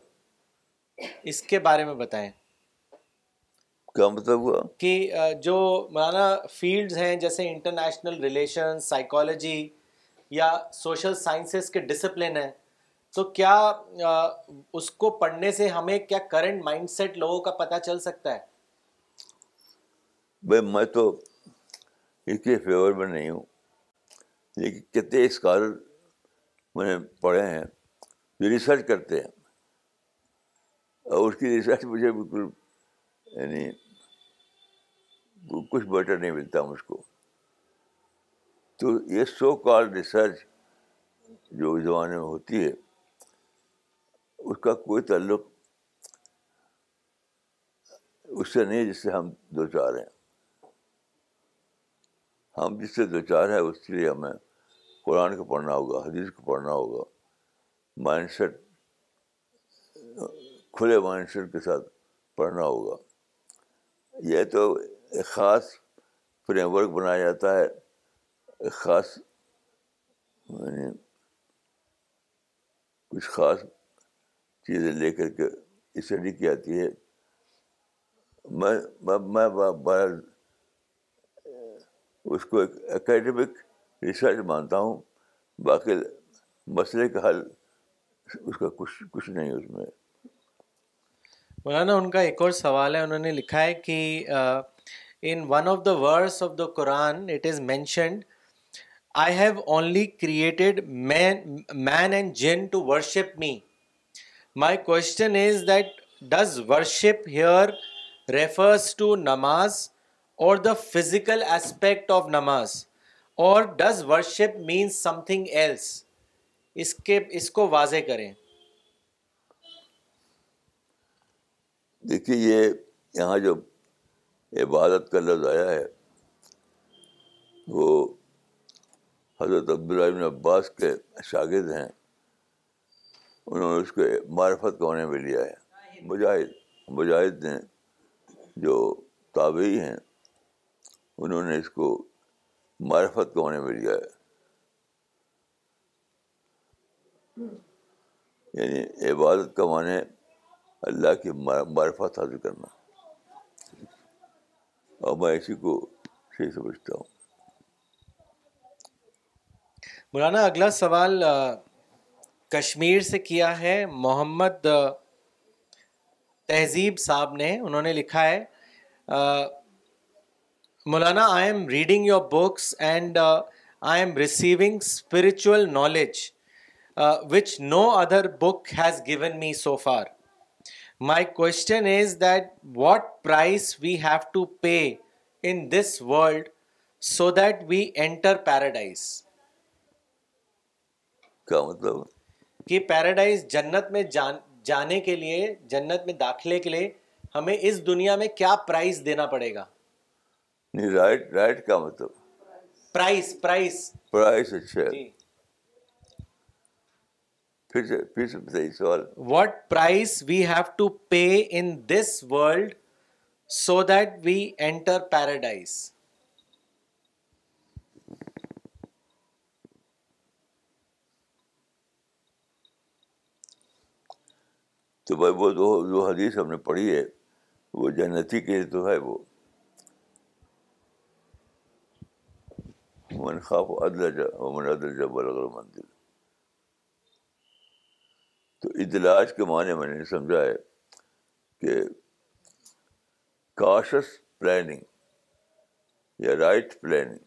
اس کے بارے میں بتائیں کیا مطلب ہوا کہ جو مولانا فیلڈز ہیں جیسے انٹرنیشنل ریلیشنس سائیکالوجی یا سوشل سائنسز کے ڈسپلن ہیں تو کیا اس کو پڑھنے سے ہمیں کیا کرنٹ مائنڈ سیٹ لوگوں کا پتہ چل سکتا ہے بھائی میں تو اس کے فیور میں نہیں ہوں لیکن کتنے اسکالر میں نے پڑھے ہیں جو ریسرچ کرتے ہیں اور اس کی ریسرچ مجھے بالکل یعنی کچھ بیٹر نہیں ملتا مجھ کو تو یہ سو کال ریسرچ جو اس زمانے میں ہوتی ہے اس کا کوئی تعلق اس سے نہیں جس سے ہم دو چار ہیں ہم جس سے دو چار ہیں اس لیے ہمیں قرآن کو پڑھنا ہوگا حدیث کو پڑھنا ہوگا مائنڈ سیٹ کھلے مائنڈ سیٹ کے ساتھ پڑھنا ہوگا یہ تو ایک خاص فریم ورک بنایا جاتا ہے ایک خاص یعنی کچھ خاص چیزیں لے کر کے اسٹڈی کی جاتی ہے میں میں اس کو ایک اکیڈمک ریسرچ مانتا ہوں باقی مسئلے کا حل اس کا کچھ کچھ نہیں اس میں مولانا ان کا ایک اور سوال ہے انہوں نے لکھا ہے کہ in one of the verse of the Quran it is mentioned I have only created man man and jinn to worship me my question is that does worship here to نماز اور دا فزیکل آف نماز اور does worship means something else اس اس کے کو واضح کریں دیکھیے یہ یہاں جو عبادت کا لفظ آیا ہے وہ حضرت عبدالم عباس کے شاگرد ہیں انہوں نے اس کے معرفت کو ہونے میں لیا ہے مجاہد مجاہد نے جو تابعی ہیں انہوں نے اس کو معرفت کو ہونے میں لیا ہے یعنی عبادت کا معنی اللہ کی معرفت حاصل کرنا اور میں اسی کو صحیح سمجھتا ہوں مولانا اگلا سوال کشمیر سے کیا ہے محمد تہذیب صاحب نے انہوں نے لکھا ہے مولانا I am reading your books and I am receiving knowledge which no other book has given me so far my question is that what prize we have to pay in this world so that we enter paradise کیا مطلب کہ paradise جنت میں جانے کے لیے جنت میں داخلے کے لیے ہمیں اس دنیا میں کیا پرائز دینا پڑے گا مطلب prize prize prize what prize we have to pay in this world so that we enter paradise تو بھائی وہ جو حدیث ہم نے پڑھی ہے وہ جنتی کے لیے تو ہے وہ من خواب عدل عدل تو ادلاج کے معنی میں نے سمجھا ہے کہ کاشس پلاننگ یا رائٹ پلاننگ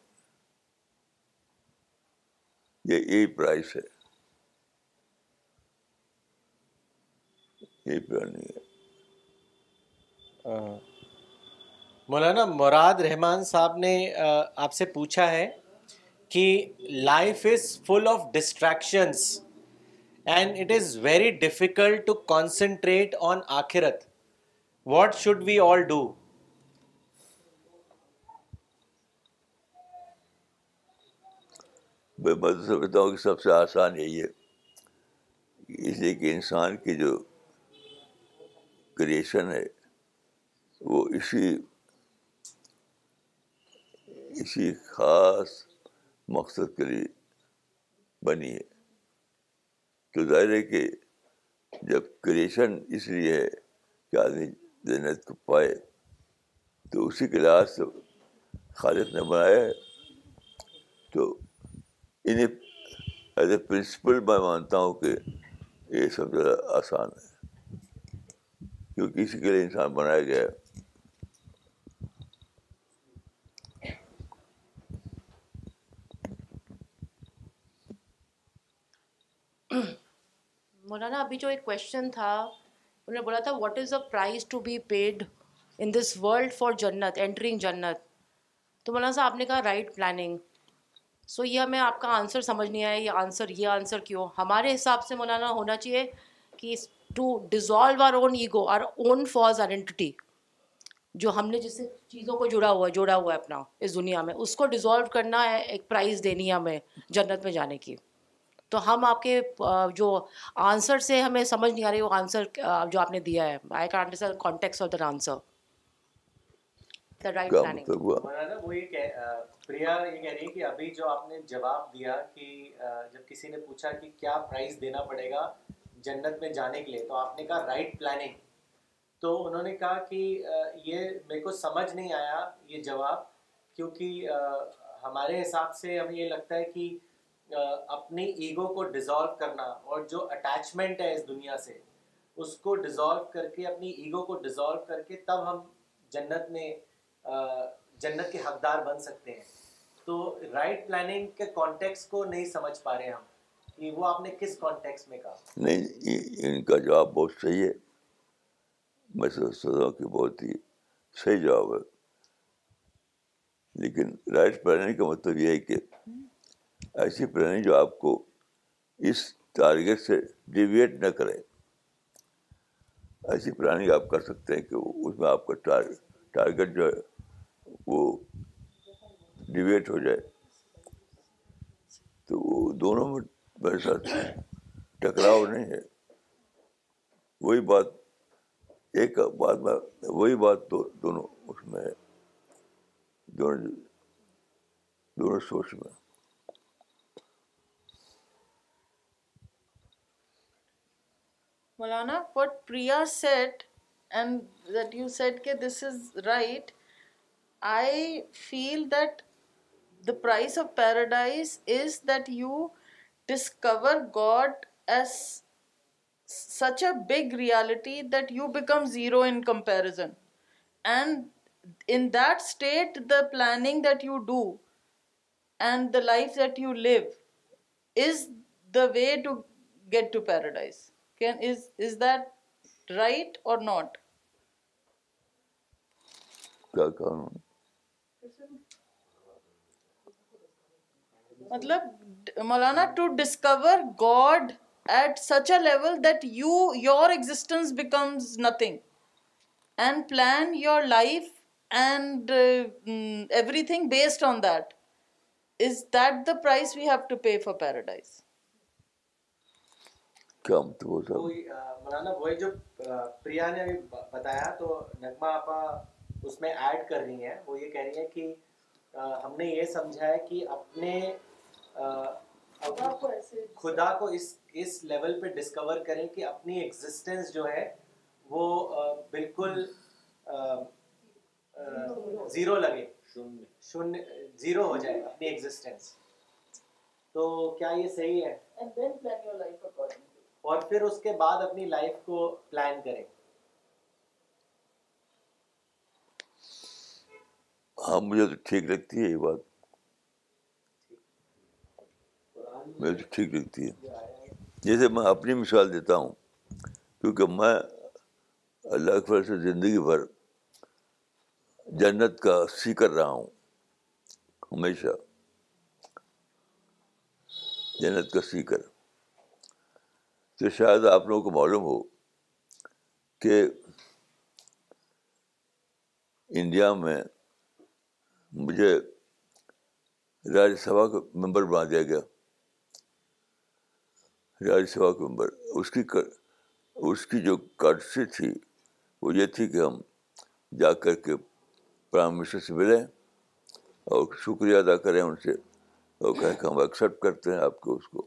یہ یہی پرائس ہے یہی پلاننگ ہے مولانا مراد رحمان صاحب نے آپ سے پوچھا ہے کہ life is full of distractions and it is very difficult to concentrate on آخرت what should we all do میں مدد سمجھتا ہوں کہ سب سے آسان یہی ہے اس لیے کہ انسان کی جو کریشن ہے وہ اسی اسی خاص مقصد کے لیے بنی ہے تو ظاہر ہے کہ جب کریشن اس لیے ہے کہ آدمی جنت کو پائے تو اسی کے لحاظ سے خالد نے بنایا ہے تو انہیں ایز اے پرنسپل میں مانتا ہوں کہ یہ سب زیادہ آسان ہے کیونکہ اسی کے لیے انسان بنایا گیا ہے مولانا ابھی جو ایک کوشچن تھا انہوں نے بولا تھا what is the prize to be paid in this world for جنت انٹرنگ جنت تو مولانا صاحب آپ نے کہا رائٹ پلاننگ سو یہ ہمیں آپ کا آنسر سمجھ نہیں آیا یہ آنسر یہ آنسر کیوں ہمارے حساب سے مولانا ہونا چاہیے کہ to dissolve our own ego our own false identity جو ہم نے جس چیزوں کو جڑا ہوا ہے جوڑا ہوا ہے اپنا اس دنیا میں اس کو ڈیزالو کرنا ہے ایک پرائز دینی ہے ہمیں جنت میں جانے کی تو ہم آپ کے جو آنسر سے ہمیں سمجھ نہیں آ رہی وہ آنسر جو آپ نے دیا ہے I can understand context of the answer جب کسی نے پوچھا کہ کیا پرائز دینا پڑے گا جنت میں جانے کے لیے تو آپ نے کہا رائٹ پلاننگ تو انہوں نے کہا کہ یہ میرے کو سمجھ نہیں آیا یہ جواب کیونکہ ہمارے حساب سے ہمیں یہ لگتا ہے کہ اپنی ایگو کو ڈیزالو کرنا اور جو اٹیچمنٹ ہے اس دنیا سے اس کو ڈیزالو کر کے اپنی ایگو کو ڈیزالو کر کے تب ہم جنت میں جنت کے حقدار بن سکتے ہیں تو رائٹ پلاننگ کے کانٹیکس کو نہیں سمجھ پا رہے ہم وہ نہیں ان کا جواب بہت صحیح ہے میں سوچتا ہوں کہ بہت ہی صحیح جواب ہے لیکن رائٹ پلاننگ کا مطلب یہ ہے کہ ایسی پلاننگ جو آپ کو اس ٹارگیٹ سے ڈیویٹ نہ کرے ایسی پلاننگ آپ کر سکتے ہیں کہ اس میں آپ کا ٹارگیٹ جو ہے وہ ڈیویٹ ہو جائے تو وہ دونوں میں میرے ساتھ ٹکراؤ نہیں ہے وہی بات ایک بات میں وہی بات دو, دونوں اس میں ہے دونوں دونوں سوچ میں مولانا what Priya said and that you said کہ this is right I feel that the prize of paradise is that you discover God as such a big reality that you become zero in comparison. And in that state, the planning that you do and the life that you live is the way to get to paradise. Is that right or not? Matlab, Maulana to discover God at such a level that you your existence becomes nothing and plan your life and everything based on that is that the prize we have to pay for paradise مولانا وہی جو پریا نے بتایا تو نغمہ آپا اس میں add کر رہی ہیں وہ یہ کہہ رہی ہیں کہ ہم نے یہ سمجھا ہے کہ اپنے خدا کو اس اس لیول پہ ڈسکور کریں کہ اپنی ایگزسٹنس جو ہے وہ بالکل زیرو لگے شون زیرو ہو جائے اپنی ایگزسٹنس تو کیا یہ صحیح ہے اور پھر اس کے بعد اپنی لائف کو پلان کریں ہاں مجھے تو ٹھیک لگتی ہے یہ بات میرے ٹھیک لگتی ہے جیسے میں اپنی مثال دیتا ہوں کیونکہ میں اللہ اخبار سے زندگی بھر جنت کا سیکر رہا ہوں ہمیشہ جنت کا سیکر تو شاید آپ لوگوں کو معلوم ہو کہ انڈیا میں مجھے راجیہ سبھا کا ممبر بنا دیا گیا راج سوا کے ممبر اس کی اس کی جو کرسی تھی وہ یہ تھی کہ ہم جا کر کے پرائم منسٹر سے ملیں اور شکریہ ادا کریں ان سے اور کہہ کے ہم ایکسیپٹ کرتے ہیں آپ کو اس کو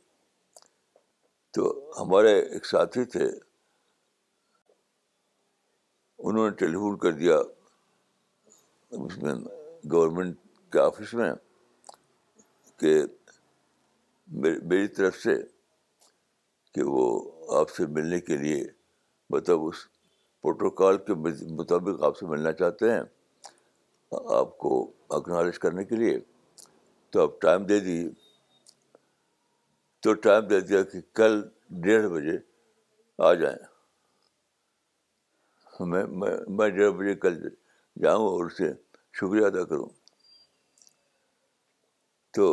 تو ہمارے ایک ساتھی تھے انہوں نے ٹیلیفون کر دیا اس میں گورنمنٹ کے آفس میں کہ میری طرف سے کہ وہ آپ سے ملنے کے لیے مطلب اس پروٹوکال کے مطابق آپ سے ملنا چاہتے ہیں آپ کو اکنالج کرنے کے لیے تو آپ ٹائم دے دیجیے تو ٹائم دے دیا کہ کل ڈیڑھ بجے آ جائیں میں میں ڈیڑھ بجے کل جاؤں اور اسے شکریہ ادا کروں تو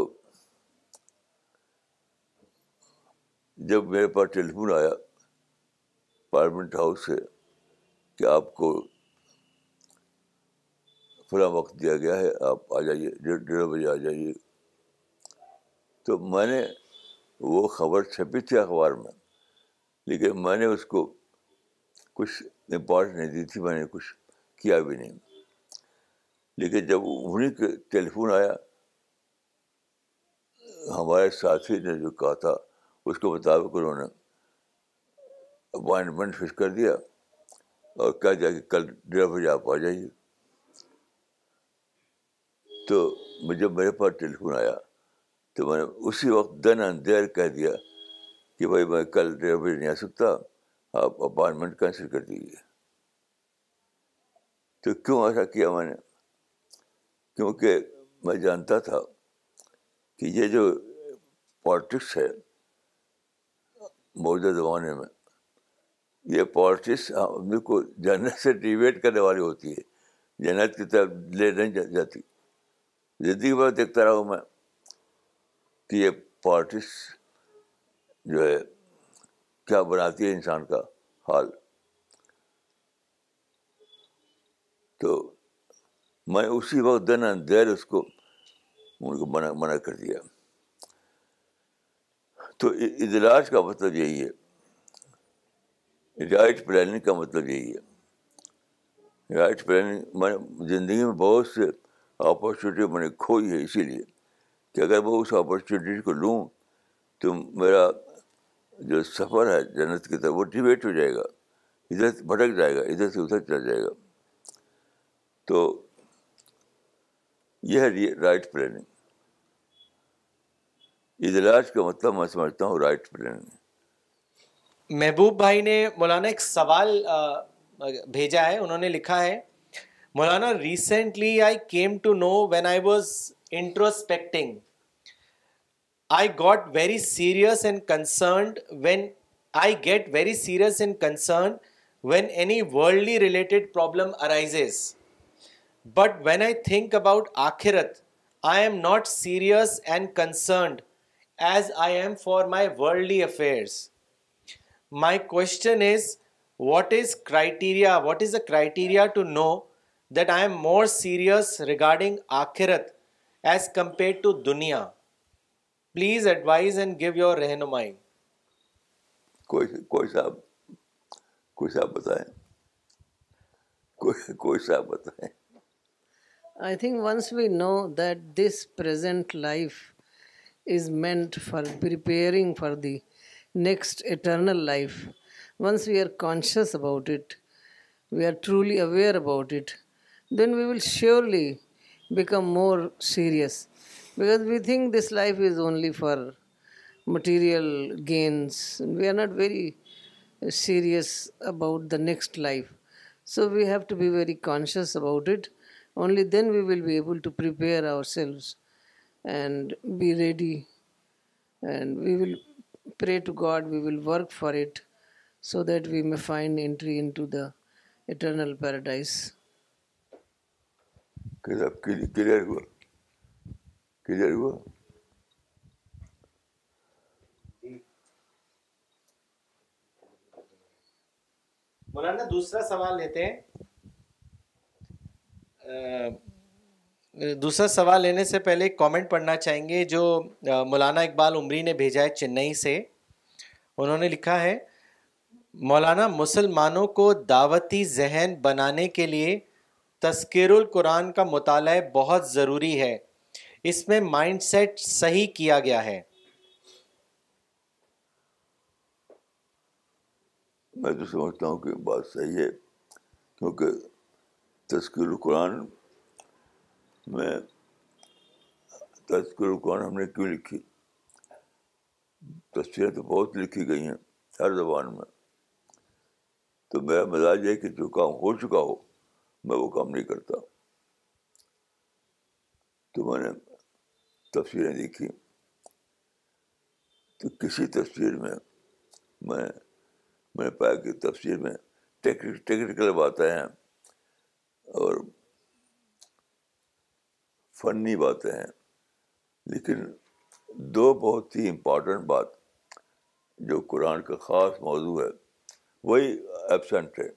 جب میرے پاس ٹیلیفون آیا پارلیمنٹ ہاؤس سے کہ آپ کو فلاں وقت دیا گیا ہے آپ آ جائیے ڈیڑھ ڈیڑھ بجے آ جائیے تو میں نے وہ خبر چھپی تھی اخبار میں لیکن میں نے اس کو کچھ امپارٹ نہیں دی تھی میں نے کچھ کیا بھی نہیں لیکن جب انہیں ٹیلی فون آیا ہمارے ساتھی نے جو کہا تھا اس کے مطابق انہوں نے اپوائنٹمنٹ فکس کر دیا اور کہہ دیا کہ کل بجے آپ آ جائیے تو جب میرے پاس ٹیلیفون آیا تو میں نے اسی وقت دن اینڈ دیر کہہ دیا کہ بھائی میں کل بجے نہیں آ سکتا آپ اپائنٹمنٹ کینسل کر دیجیے تو کیوں ایسا کیا میں نے کیونکہ میں جانتا تھا کہ یہ جو پالٹکس ہے موجودہ زمانے میں یہ پالیٹکس آدمی کو جنت سے ڈیویٹ کرنے والی ہوتی ہے جنت کی طرف لے نہیں جاتی زندگی دیکھتا رہا ہوں میں کہ یہ پالیٹکس جو ہے کیا بناتی ہے انسان کا حال تو میں اسی وقت دن اندیر دیر اس کو ان کو منع منع کر دیا تو ادراج کا مطلب یہی ہے رائٹ پلاننگ کا مطلب یہی ہے رائٹ پلاننگ میں زندگی میں بہت سے اپورچونیٹی میں نے کھوئی ہے اسی لیے کہ اگر میں اس اپرچونیٹی کو لوں تو میرا جو سفر ہے جنت کی طرف وہ ڈیویٹ ہو جائے گا ادھر بھٹک جائے گا ادھر سے ادھر چل جائے گا تو یہ ہے رائٹ پلاننگ ادلاج کا مطلب میں سمجھتا ہوں رائٹ پلین محبوب بھائی نے مولانا ایک سوال بھیجا ہے انہوں نے لکھا ہے مولانا recently I came to know when I was introspecting I got very serious and concerned when I get very serious and concern when any worldly related problem arises but when I think about آخرت I am not serious and concerned as I am for my worldly affairs my question is what is criteria what is a criteria to know that I am more serious regarding آخرت as compare to دنیا please advise and give your رہنمائی کوئی صاحب کوئی صاحب بتائیں کوئی صاحب بتائیں I think once we know that this present life is meant for preparing for the next eternal life. Once we are conscious about it, we are truly aware about it, then we will surely become more serious, because we think this life is only for material gains. We are not very serious about the next life. So we have to be very conscious about it. Only then we will be able to prepare ourselves مولانا دوسرا سوال لیتے ہیں دوسرا سوال لینے سے پہلے ایک کامنٹ پڑھنا چاہیں گے جو مولانا اقبال عمری نے بھیجا ہے چنئی سے انہوں نے لکھا ہے مولانا مسلمانوں کو دعوتی ذہن بنانے کے لیے تذکر القرآن کا مطالعہ بہت ضروری ہے اس میں مائنڈ سیٹ صحیح کیا گیا ہے میں تو سمجھتا ہوں کہ بات صحیح ہے کیونکہ تذکر القرآن میں تذکر قرآن ہم نے کیوں لکھی تصویریں تو بہت لکھی گئی ہیں ہر زبان میں تو میرا مزاج ہے کہ جو کام ہو چکا ہو میں وہ کام نہیں کرتا تو میں نے تصویریں دیکھی تو کسی تصویر میں میں میں نے پایا کہ تصویر میں ٹیکنیکل باتیں ہیں اور فنی باتیں ہیں لیکن دو بہت ہی امپارٹنٹ بات جو قرآن کا خاص موضوع ہے وہی ایبسنٹ ہے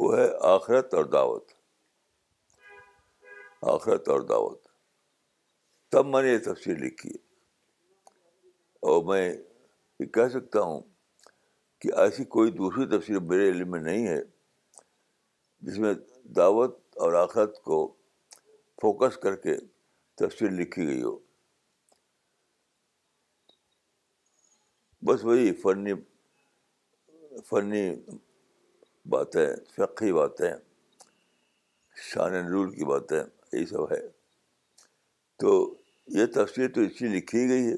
وہ ہے آخرت اور دعوت آخرت اور دعوت تب میں نے یہ تفسیر لکھی ہے اور میں یہ کہہ سکتا ہوں کہ ایسی کوئی دوسری تفصیل میرے علم میں نہیں ہے جس میں دعوت اور آخرت کو فوکس کر کے تصویر لکھی گئی ہو بس وہی فنی فنی باتیں فقی باتیں شان نور کی باتیں یہی سب ہے تو یہ تصویر تو اس لیے لکھی گئی ہے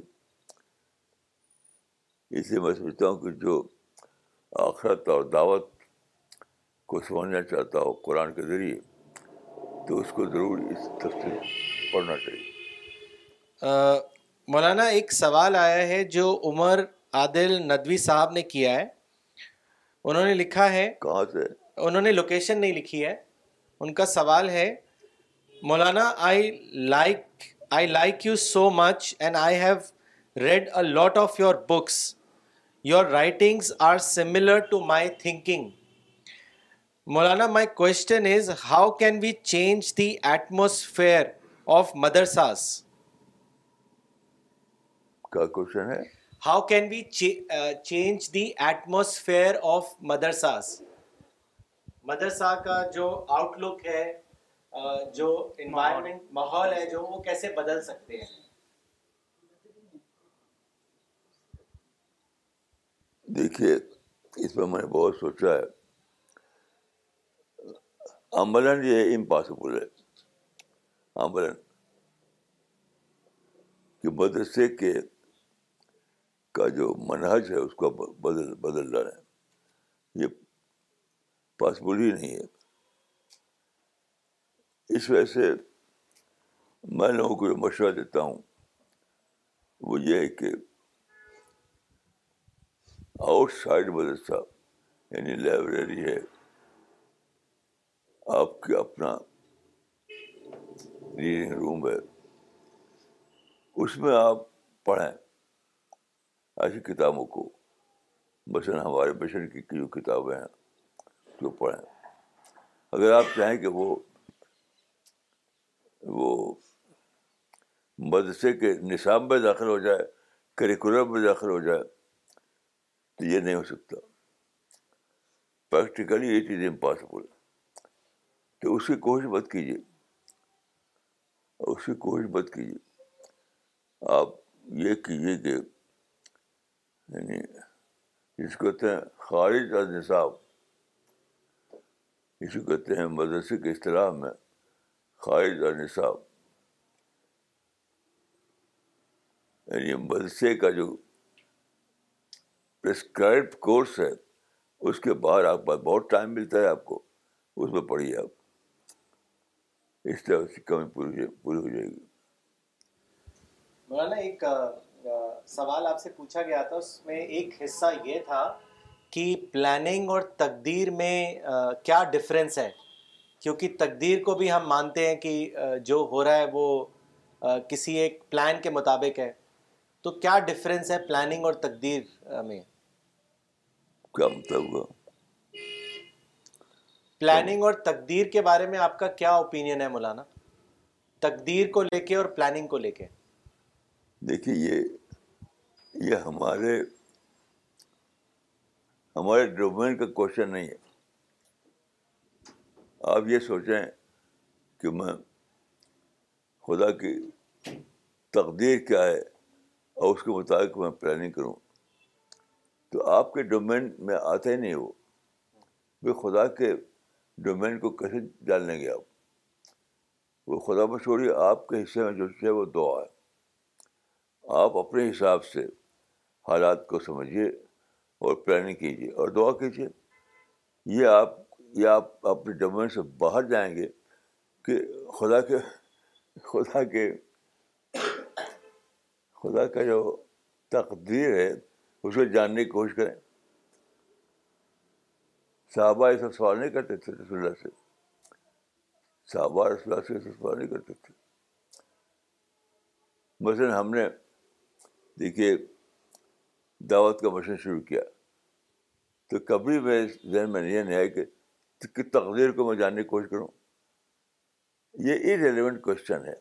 اس لیے میں سمجھتا ہوں کہ جو آخرت اور دعوت کو سمجھنا چاہتا ہو قرآن کے ذریعے تو اس کو ضرور اس طرف سے مولانا ایک سوال آیا ہے جو عمر عادل ندوی صاحب نے کیا ہے انہوں نے لکھا ہے کہاں سے انہوں نے لوکیشن نہیں لکھی ہے ان کا سوال ہے مولانا I like I like you so much and I have read a lot of your books your writings are similar to my thinking Maulana my question is how can we change the atmosphere of ہے how can we change the atmosphere of مدرسا مدرسہ کا جو out لک ہے جو environment ماحول ہے جو وہ کیسے بدل سکتے ہیں دیکھیے اس میں نے بہت سوچا ہے امبلن یہ امپاسبل ہے امبلن کہ مدرسے کے کا جو منحج ہے اس کو بدل بدل رہا ہے یہ پاسبل ہی نہیں ہے اس وجہ سے میں لوگوں کو جو مشورہ دیتا ہوں وہ یہ ہے کہ آؤٹ سائڈ مدرسہ یعنی لائبریری ہے آپ کے اپنا ریڈنگ روم ہے اس میں آپ پڑھیں ایسی کتابوں کو بسن ہمارے بشن کی جو کتابیں ہیں جو پڑھیں اگر آپ چاہیں کہ وہ مدرسے کے نصاب میں داخل ہو جائے کریکولم میں داخل ہو جائے تو یہ نہیں ہو سکتا پریکٹیکلی یہ چیز امپاسبل ہے تو اس کی کوشش مت کیجیے اس کی کوشش مت کیجیے آپ یہ کیجیے کہ یعنی جس کو کہتے ہیں خارج اور نصاب کو کہتے ہیں مدرسے کے اصطلاح میں خارج اور نصاب یعنی مدرسے کا جو پرسکرائب کورس ہے اس کے باہر آپ بہت ٹائم ملتا ہے آپ کو اس میں پڑھیے آپ اس طرح اس کی کمی پوری پوری ہو جائے گی مولانا ایک سوال آپ سے پوچھا گیا تھا اس میں ایک حصہ یہ تھا کہ پلاننگ اور تقدیر میں کیا ڈفرینس ہے کیونکہ تقدیر کو بھی ہم مانتے ہیں کہ جو ہو رہا ہے وہ کسی ایک پلان کے مطابق ہے تو کیا ڈفرینس ہے پلاننگ اور تقدیر میں کیا مطلب ہوا پلاننگ اور تقدیر کے بارے میں آپ کا کیا اوپینین ہے مولانا تقدیر کو لے کے اور پلاننگ کو لے کے دیکھیے یہ یہ ہمارے ہمارے ڈومین کا کوشچن نہیں ہے آپ یہ سوچیں کہ میں خدا کی تقدیر کیا ہے اور اس کے مطابق میں پلاننگ کروں تو آپ کے ڈومین میں آتے ہی نہیں وہ خدا کے ڈومین کو کیسے ڈال لیں گے آپ وہ خدا مشہوری آپ کے حصے میں جو ہے وہ دعا ہے آپ اپنے حساب سے حالات کو سمجھیے اور پلاننگ کیجیے اور دعا کیجیے یہ آپ یہ آپ اپنے ڈومین سے باہر جائیں گے کہ خدا کے خدا کے خدا کا جو تقدیر ہے اسے جاننے کی کوشش کریں صحابہ یہ سب سوال نہیں کرتے تھے رسول اللہ سے صحابہ رسول اللہ سے سوال نہیں کرتے تھے مثلاً ہم نے دیکھیے دعوت کا مشن شروع کیا تو کبھی میں ذہن میں نہیں ہے کہ تقدیر کو میں جاننے کی کوشش کروں یہ ریلیونٹ کوشچن ہے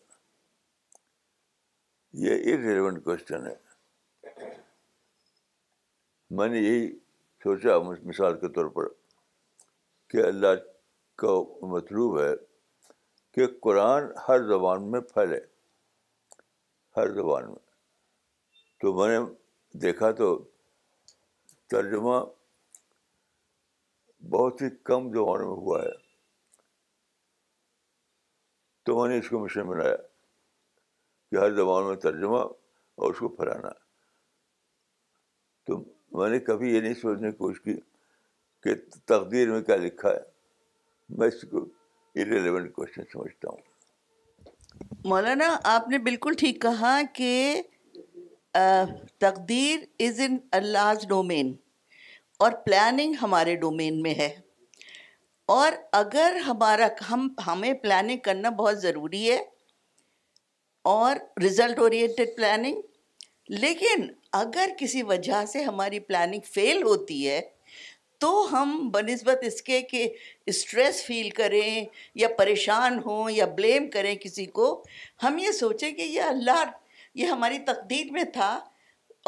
یہ ریلیونٹ کوشچن ہے میں نے یہی سوچا مثال کے طور پر کہ اللہ کا مطلوب ہے کہ قرآن ہر زبان میں پھیلے ہر زبان میں تو میں نے دیکھا تو ترجمہ بہت ہی کم زبانوں میں ہوا ہے تو میں نے اس کو مشن بنایا کہ ہر زبان میں ترجمہ اور اس کو پھیلانا تو میں نے کبھی یہ نہیں سوچنے کی کوشش کی کہ تقدیر میں کیا لکھا ہے میں اس کو کوشچن سمجھتا ہوں مولانا آپ نے بالکل ٹھیک کہا کہ تقدیر از ان لارج ڈومین اور پلاننگ ہمارے ڈومین میں ہے اور اگر ہمارا ہم ہمیں پلاننگ کرنا بہت ضروری ہے اور رزلٹ اورینٹیڈ پلاننگ لیکن اگر کسی وجہ سے ہماری پلاننگ فیل ہوتی ہے تو ہم بہ نسبت اس کے کہ اسٹریس فیل کریں یا پریشان ہوں یا بلیم کریں کسی کو ہم یہ سوچیں کہ یہ اللہ یہ ہماری تقدیر میں تھا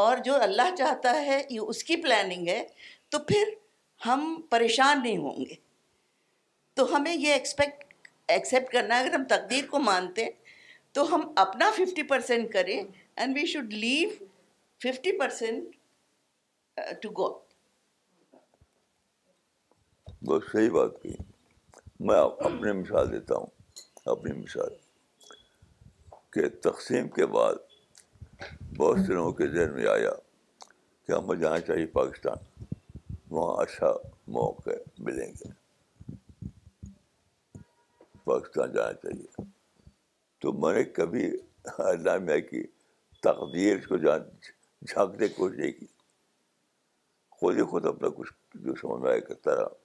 اور جو اللہ چاہتا ہے یہ اس کی پلاننگ ہے تو پھر ہم پریشان نہیں ہوں گے تو ہمیں یہ ایکسپیکٹ ایکسیپٹ کرنا اگر ہم تقدیر کو مانتے ہیں تو ہم اپنا ففٹی پرسینٹ کریں and we should leave fifty percent to God بہت صحیح بات کی میں اپنی مثال دیتا ہوں اپنی مثال کہ تقسیم کے بعد بہت سے لوگوں کے ذہن میں آیا کہ ہمیں جانا چاہیے پاکستان وہاں اچھا موقع ملیں گے پاکستان جانا چاہیے تو میں نے کبھی اعلامیہ کی تقدیر کو جان جھانکنے کی کوشش نہیں کی خود ہی خود اپنا کچھ جو سمجھ میں آیا کرتا رہا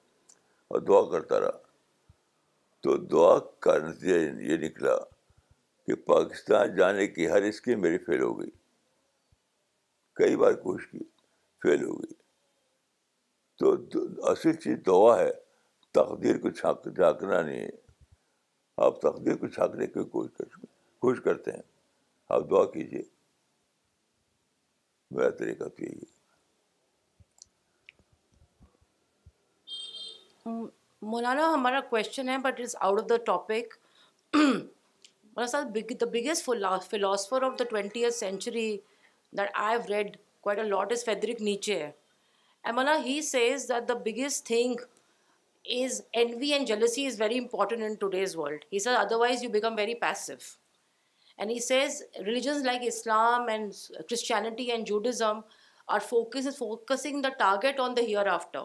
اور دعا کرتا رہا تو دعا کا نتیجہ یہ نکلا کہ پاکستان جانے کی ہر اسکیم میری فیل ہو گئی کئی بار کوشش کی فیل ہو گئی تو اصل چیز دعا ہے تقدیر کو جھانکنا نہیں ہے آپ تقدیر کو چھانکنے کی کوشش کر کوشش کرتے ہیں آپ دعا کیجیے میرا یہی ہے مولانا ہمارا کویشچن ہے but is out of the topic مولانا صاحب the biggest philosopher of the twenty century that I have read quite a lot is Friedrich Nietzsche ہے and Maulana he says that the biggest thing is envy and jealousy is very important in world he would otherwise you become very passive and he says religions like Islam and Christianity and Judaism are focus focusing the target on the hereafter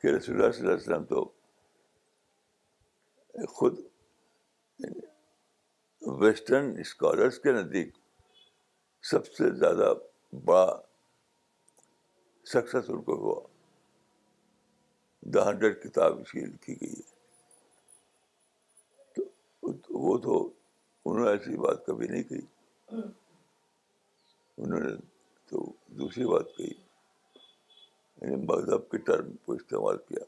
کہ رسول اللہ صلی اللہ علیہ وسلم تو خود یعنی western scholars کے نزدیک سب سے زیادہ بڑا سکسیس ان کو ہوا دا ہنڈریڈ کتاب اس کی لکھی گئی ہے تو وہ تو انہوں نے ایسی بات کبھی نہیں کہی ہاں۔ انہوں نے تو دوسری بات کہی یعنی مذہب کے ٹرم کو استعمال کیا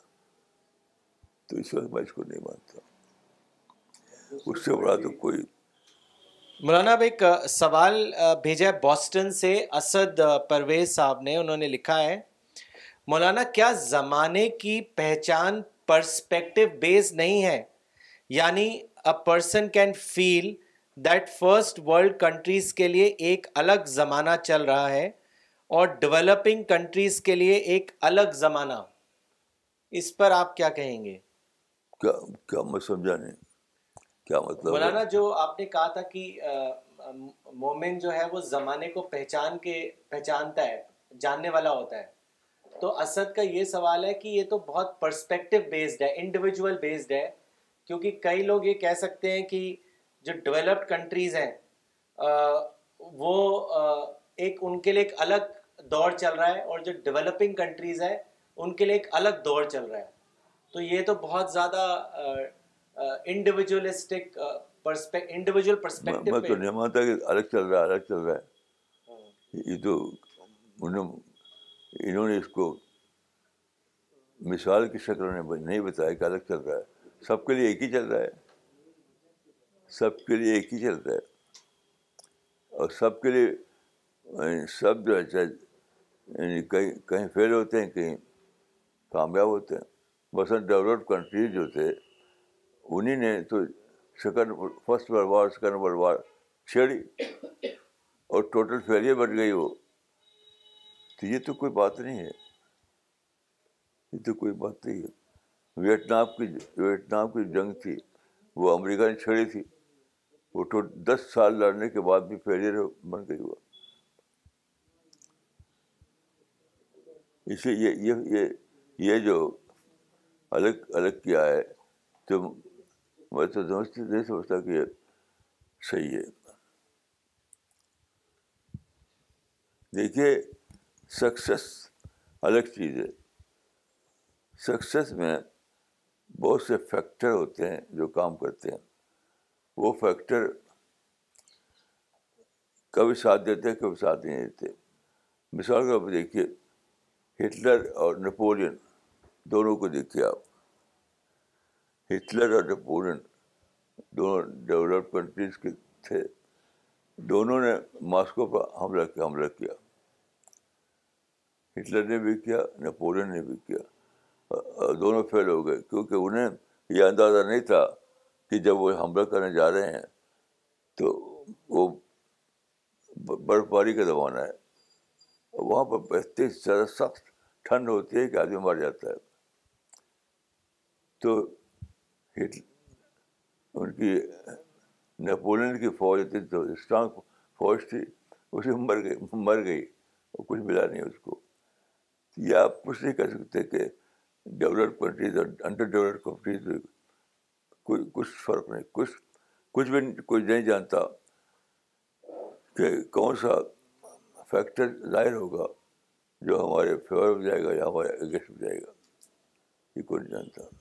تو اس وقت میں اس کو نہیں مانتا اس سے بڑا تو کوئی مولانا اب ایک سوال بھیجا ہے بوسٹن سے اسد پرویز صاحب نے انہوں نے لکھا ہے مولانا کیا زمانے کی پہچان پرسپیکٹو بیس نہیں ہے یعنی a person can feel that first world countries کے لیے ایک الگ زمانہ چل رہا ہے اور ڈیولپنگ کنٹریز کے لیے ایک الگ زمانہ اس پر آپ کیا کہیں گے کیا کیا میں سمجھا نہیں مطلب مولانا جو آپ نے کہا تھا کہ مومن جو ہے وہ زمانے کو پہچان کے پہچانتا ہے جاننے والا ہوتا ہے تو اسد کا یہ سوال ہے کہ یہ تو بہت پرسپیکٹو بیسڈ ہے انڈیویجول بیسڈ ہے کیونکہ کئی لوگ یہ کہہ سکتے ہیں کہ جو ڈیولپڈ کنٹریز ہیں وہ ایک ان کے لیے ایک الگ دور چل رہا ہے اور جو ڈیولپنگ کنٹریز ہے ان کے لیے ایک الگ دور چل رہا ہے تو یہ تو بہت زیادہ انڈیویجولسٹک انڈیویجول پرسپیکٹو میں تو نہیں مانتا کہ الگ چل رہا ہے الگ چل رہا ہے ہاں۔ یہ تو انہوں نے اس کو مثال کی شکل نے نہیں بتایا کہ الگ چل رہا ہے سب کے لیے ایک ہی چل رہا ہے سب کے لیے ایک ہی چل رہا ہے اور سب کے لیے سب جو ہے چاہے یعنی کہیں کہیں فیل ہوتے ہیں کہیں کامیاب ہوتے ہیں بس ڈیولپڈ ڈیولپ کنٹریز جو تھے انہیں نے تو second first world war second world war چھیڑی اور ٹوٹل فیلئر بن گئی وہ تو یہ تو کوئی بات نہیں ہے یہ تو کوئی بات نہیں ہے ویٹنام کی ویتنام کی جنگ تھی وہ امریکہ نے چھیڑی تھی وہ دس سال لڑنے کے بعد بھی فیلئر بن گئی وہ اس لیے یہ یہ یہ, یہ جو الگ الگ کیا ہے تو میں تو نہیں سمجھتا کہ یہ صحیح ہے دیکھیے سکسیس الگ چیز ہے سکسیس میں بہت سے فیکٹر ہوتے ہیں جو کام کرتے ہیں وہ فیکٹر کبھی ساتھ دیتے ہیں کبھی ساتھ نہیں دیتے مثال کے طور پر دیکھیے ہٹلر اور نپولین دونوں کو دیکھیے آپ ہٹلر اور نپولین دونوں ڈیولپ کنٹریز کے تھے دونوں نے ماسکو پر حملہ کیا حملہ کیا ہٹلر نے بھی کیا نپولین نے بھی کیا دونوں فیل ہو گئے کیونکہ انہیں یہ اندازہ نہیں تھا کہ جب وہ حملہ کرنے جا رہے ہیں تو وہ برف باری کا زمانہ ہے وہاں پر بہت زیادہ سخت ٹھنڈ ہوتی ہے کہ آدمی مر جاتا ہے تو ان کی نیپولین کی فوج تھی تو اسٹرانگ فوج تھی اسے مر گئی مر گئی اور کچھ ملا نہیں اس کو یا آپ کچھ نہیں کہہ سکتے کہ ڈیولپ کنٹریز اور انڈر ڈیولپڈ کنٹریز میں کوئی کچھ فرق نہیں کچھ کچھ بھی کوئی نہیں جانتا کہ کون سا فیکٹر ظاہر ہوگا جو ہمارے فیور میں جائے گا یا ہمارے اگینسٹ میں جائے گا یہ کوئی نہیں جانتا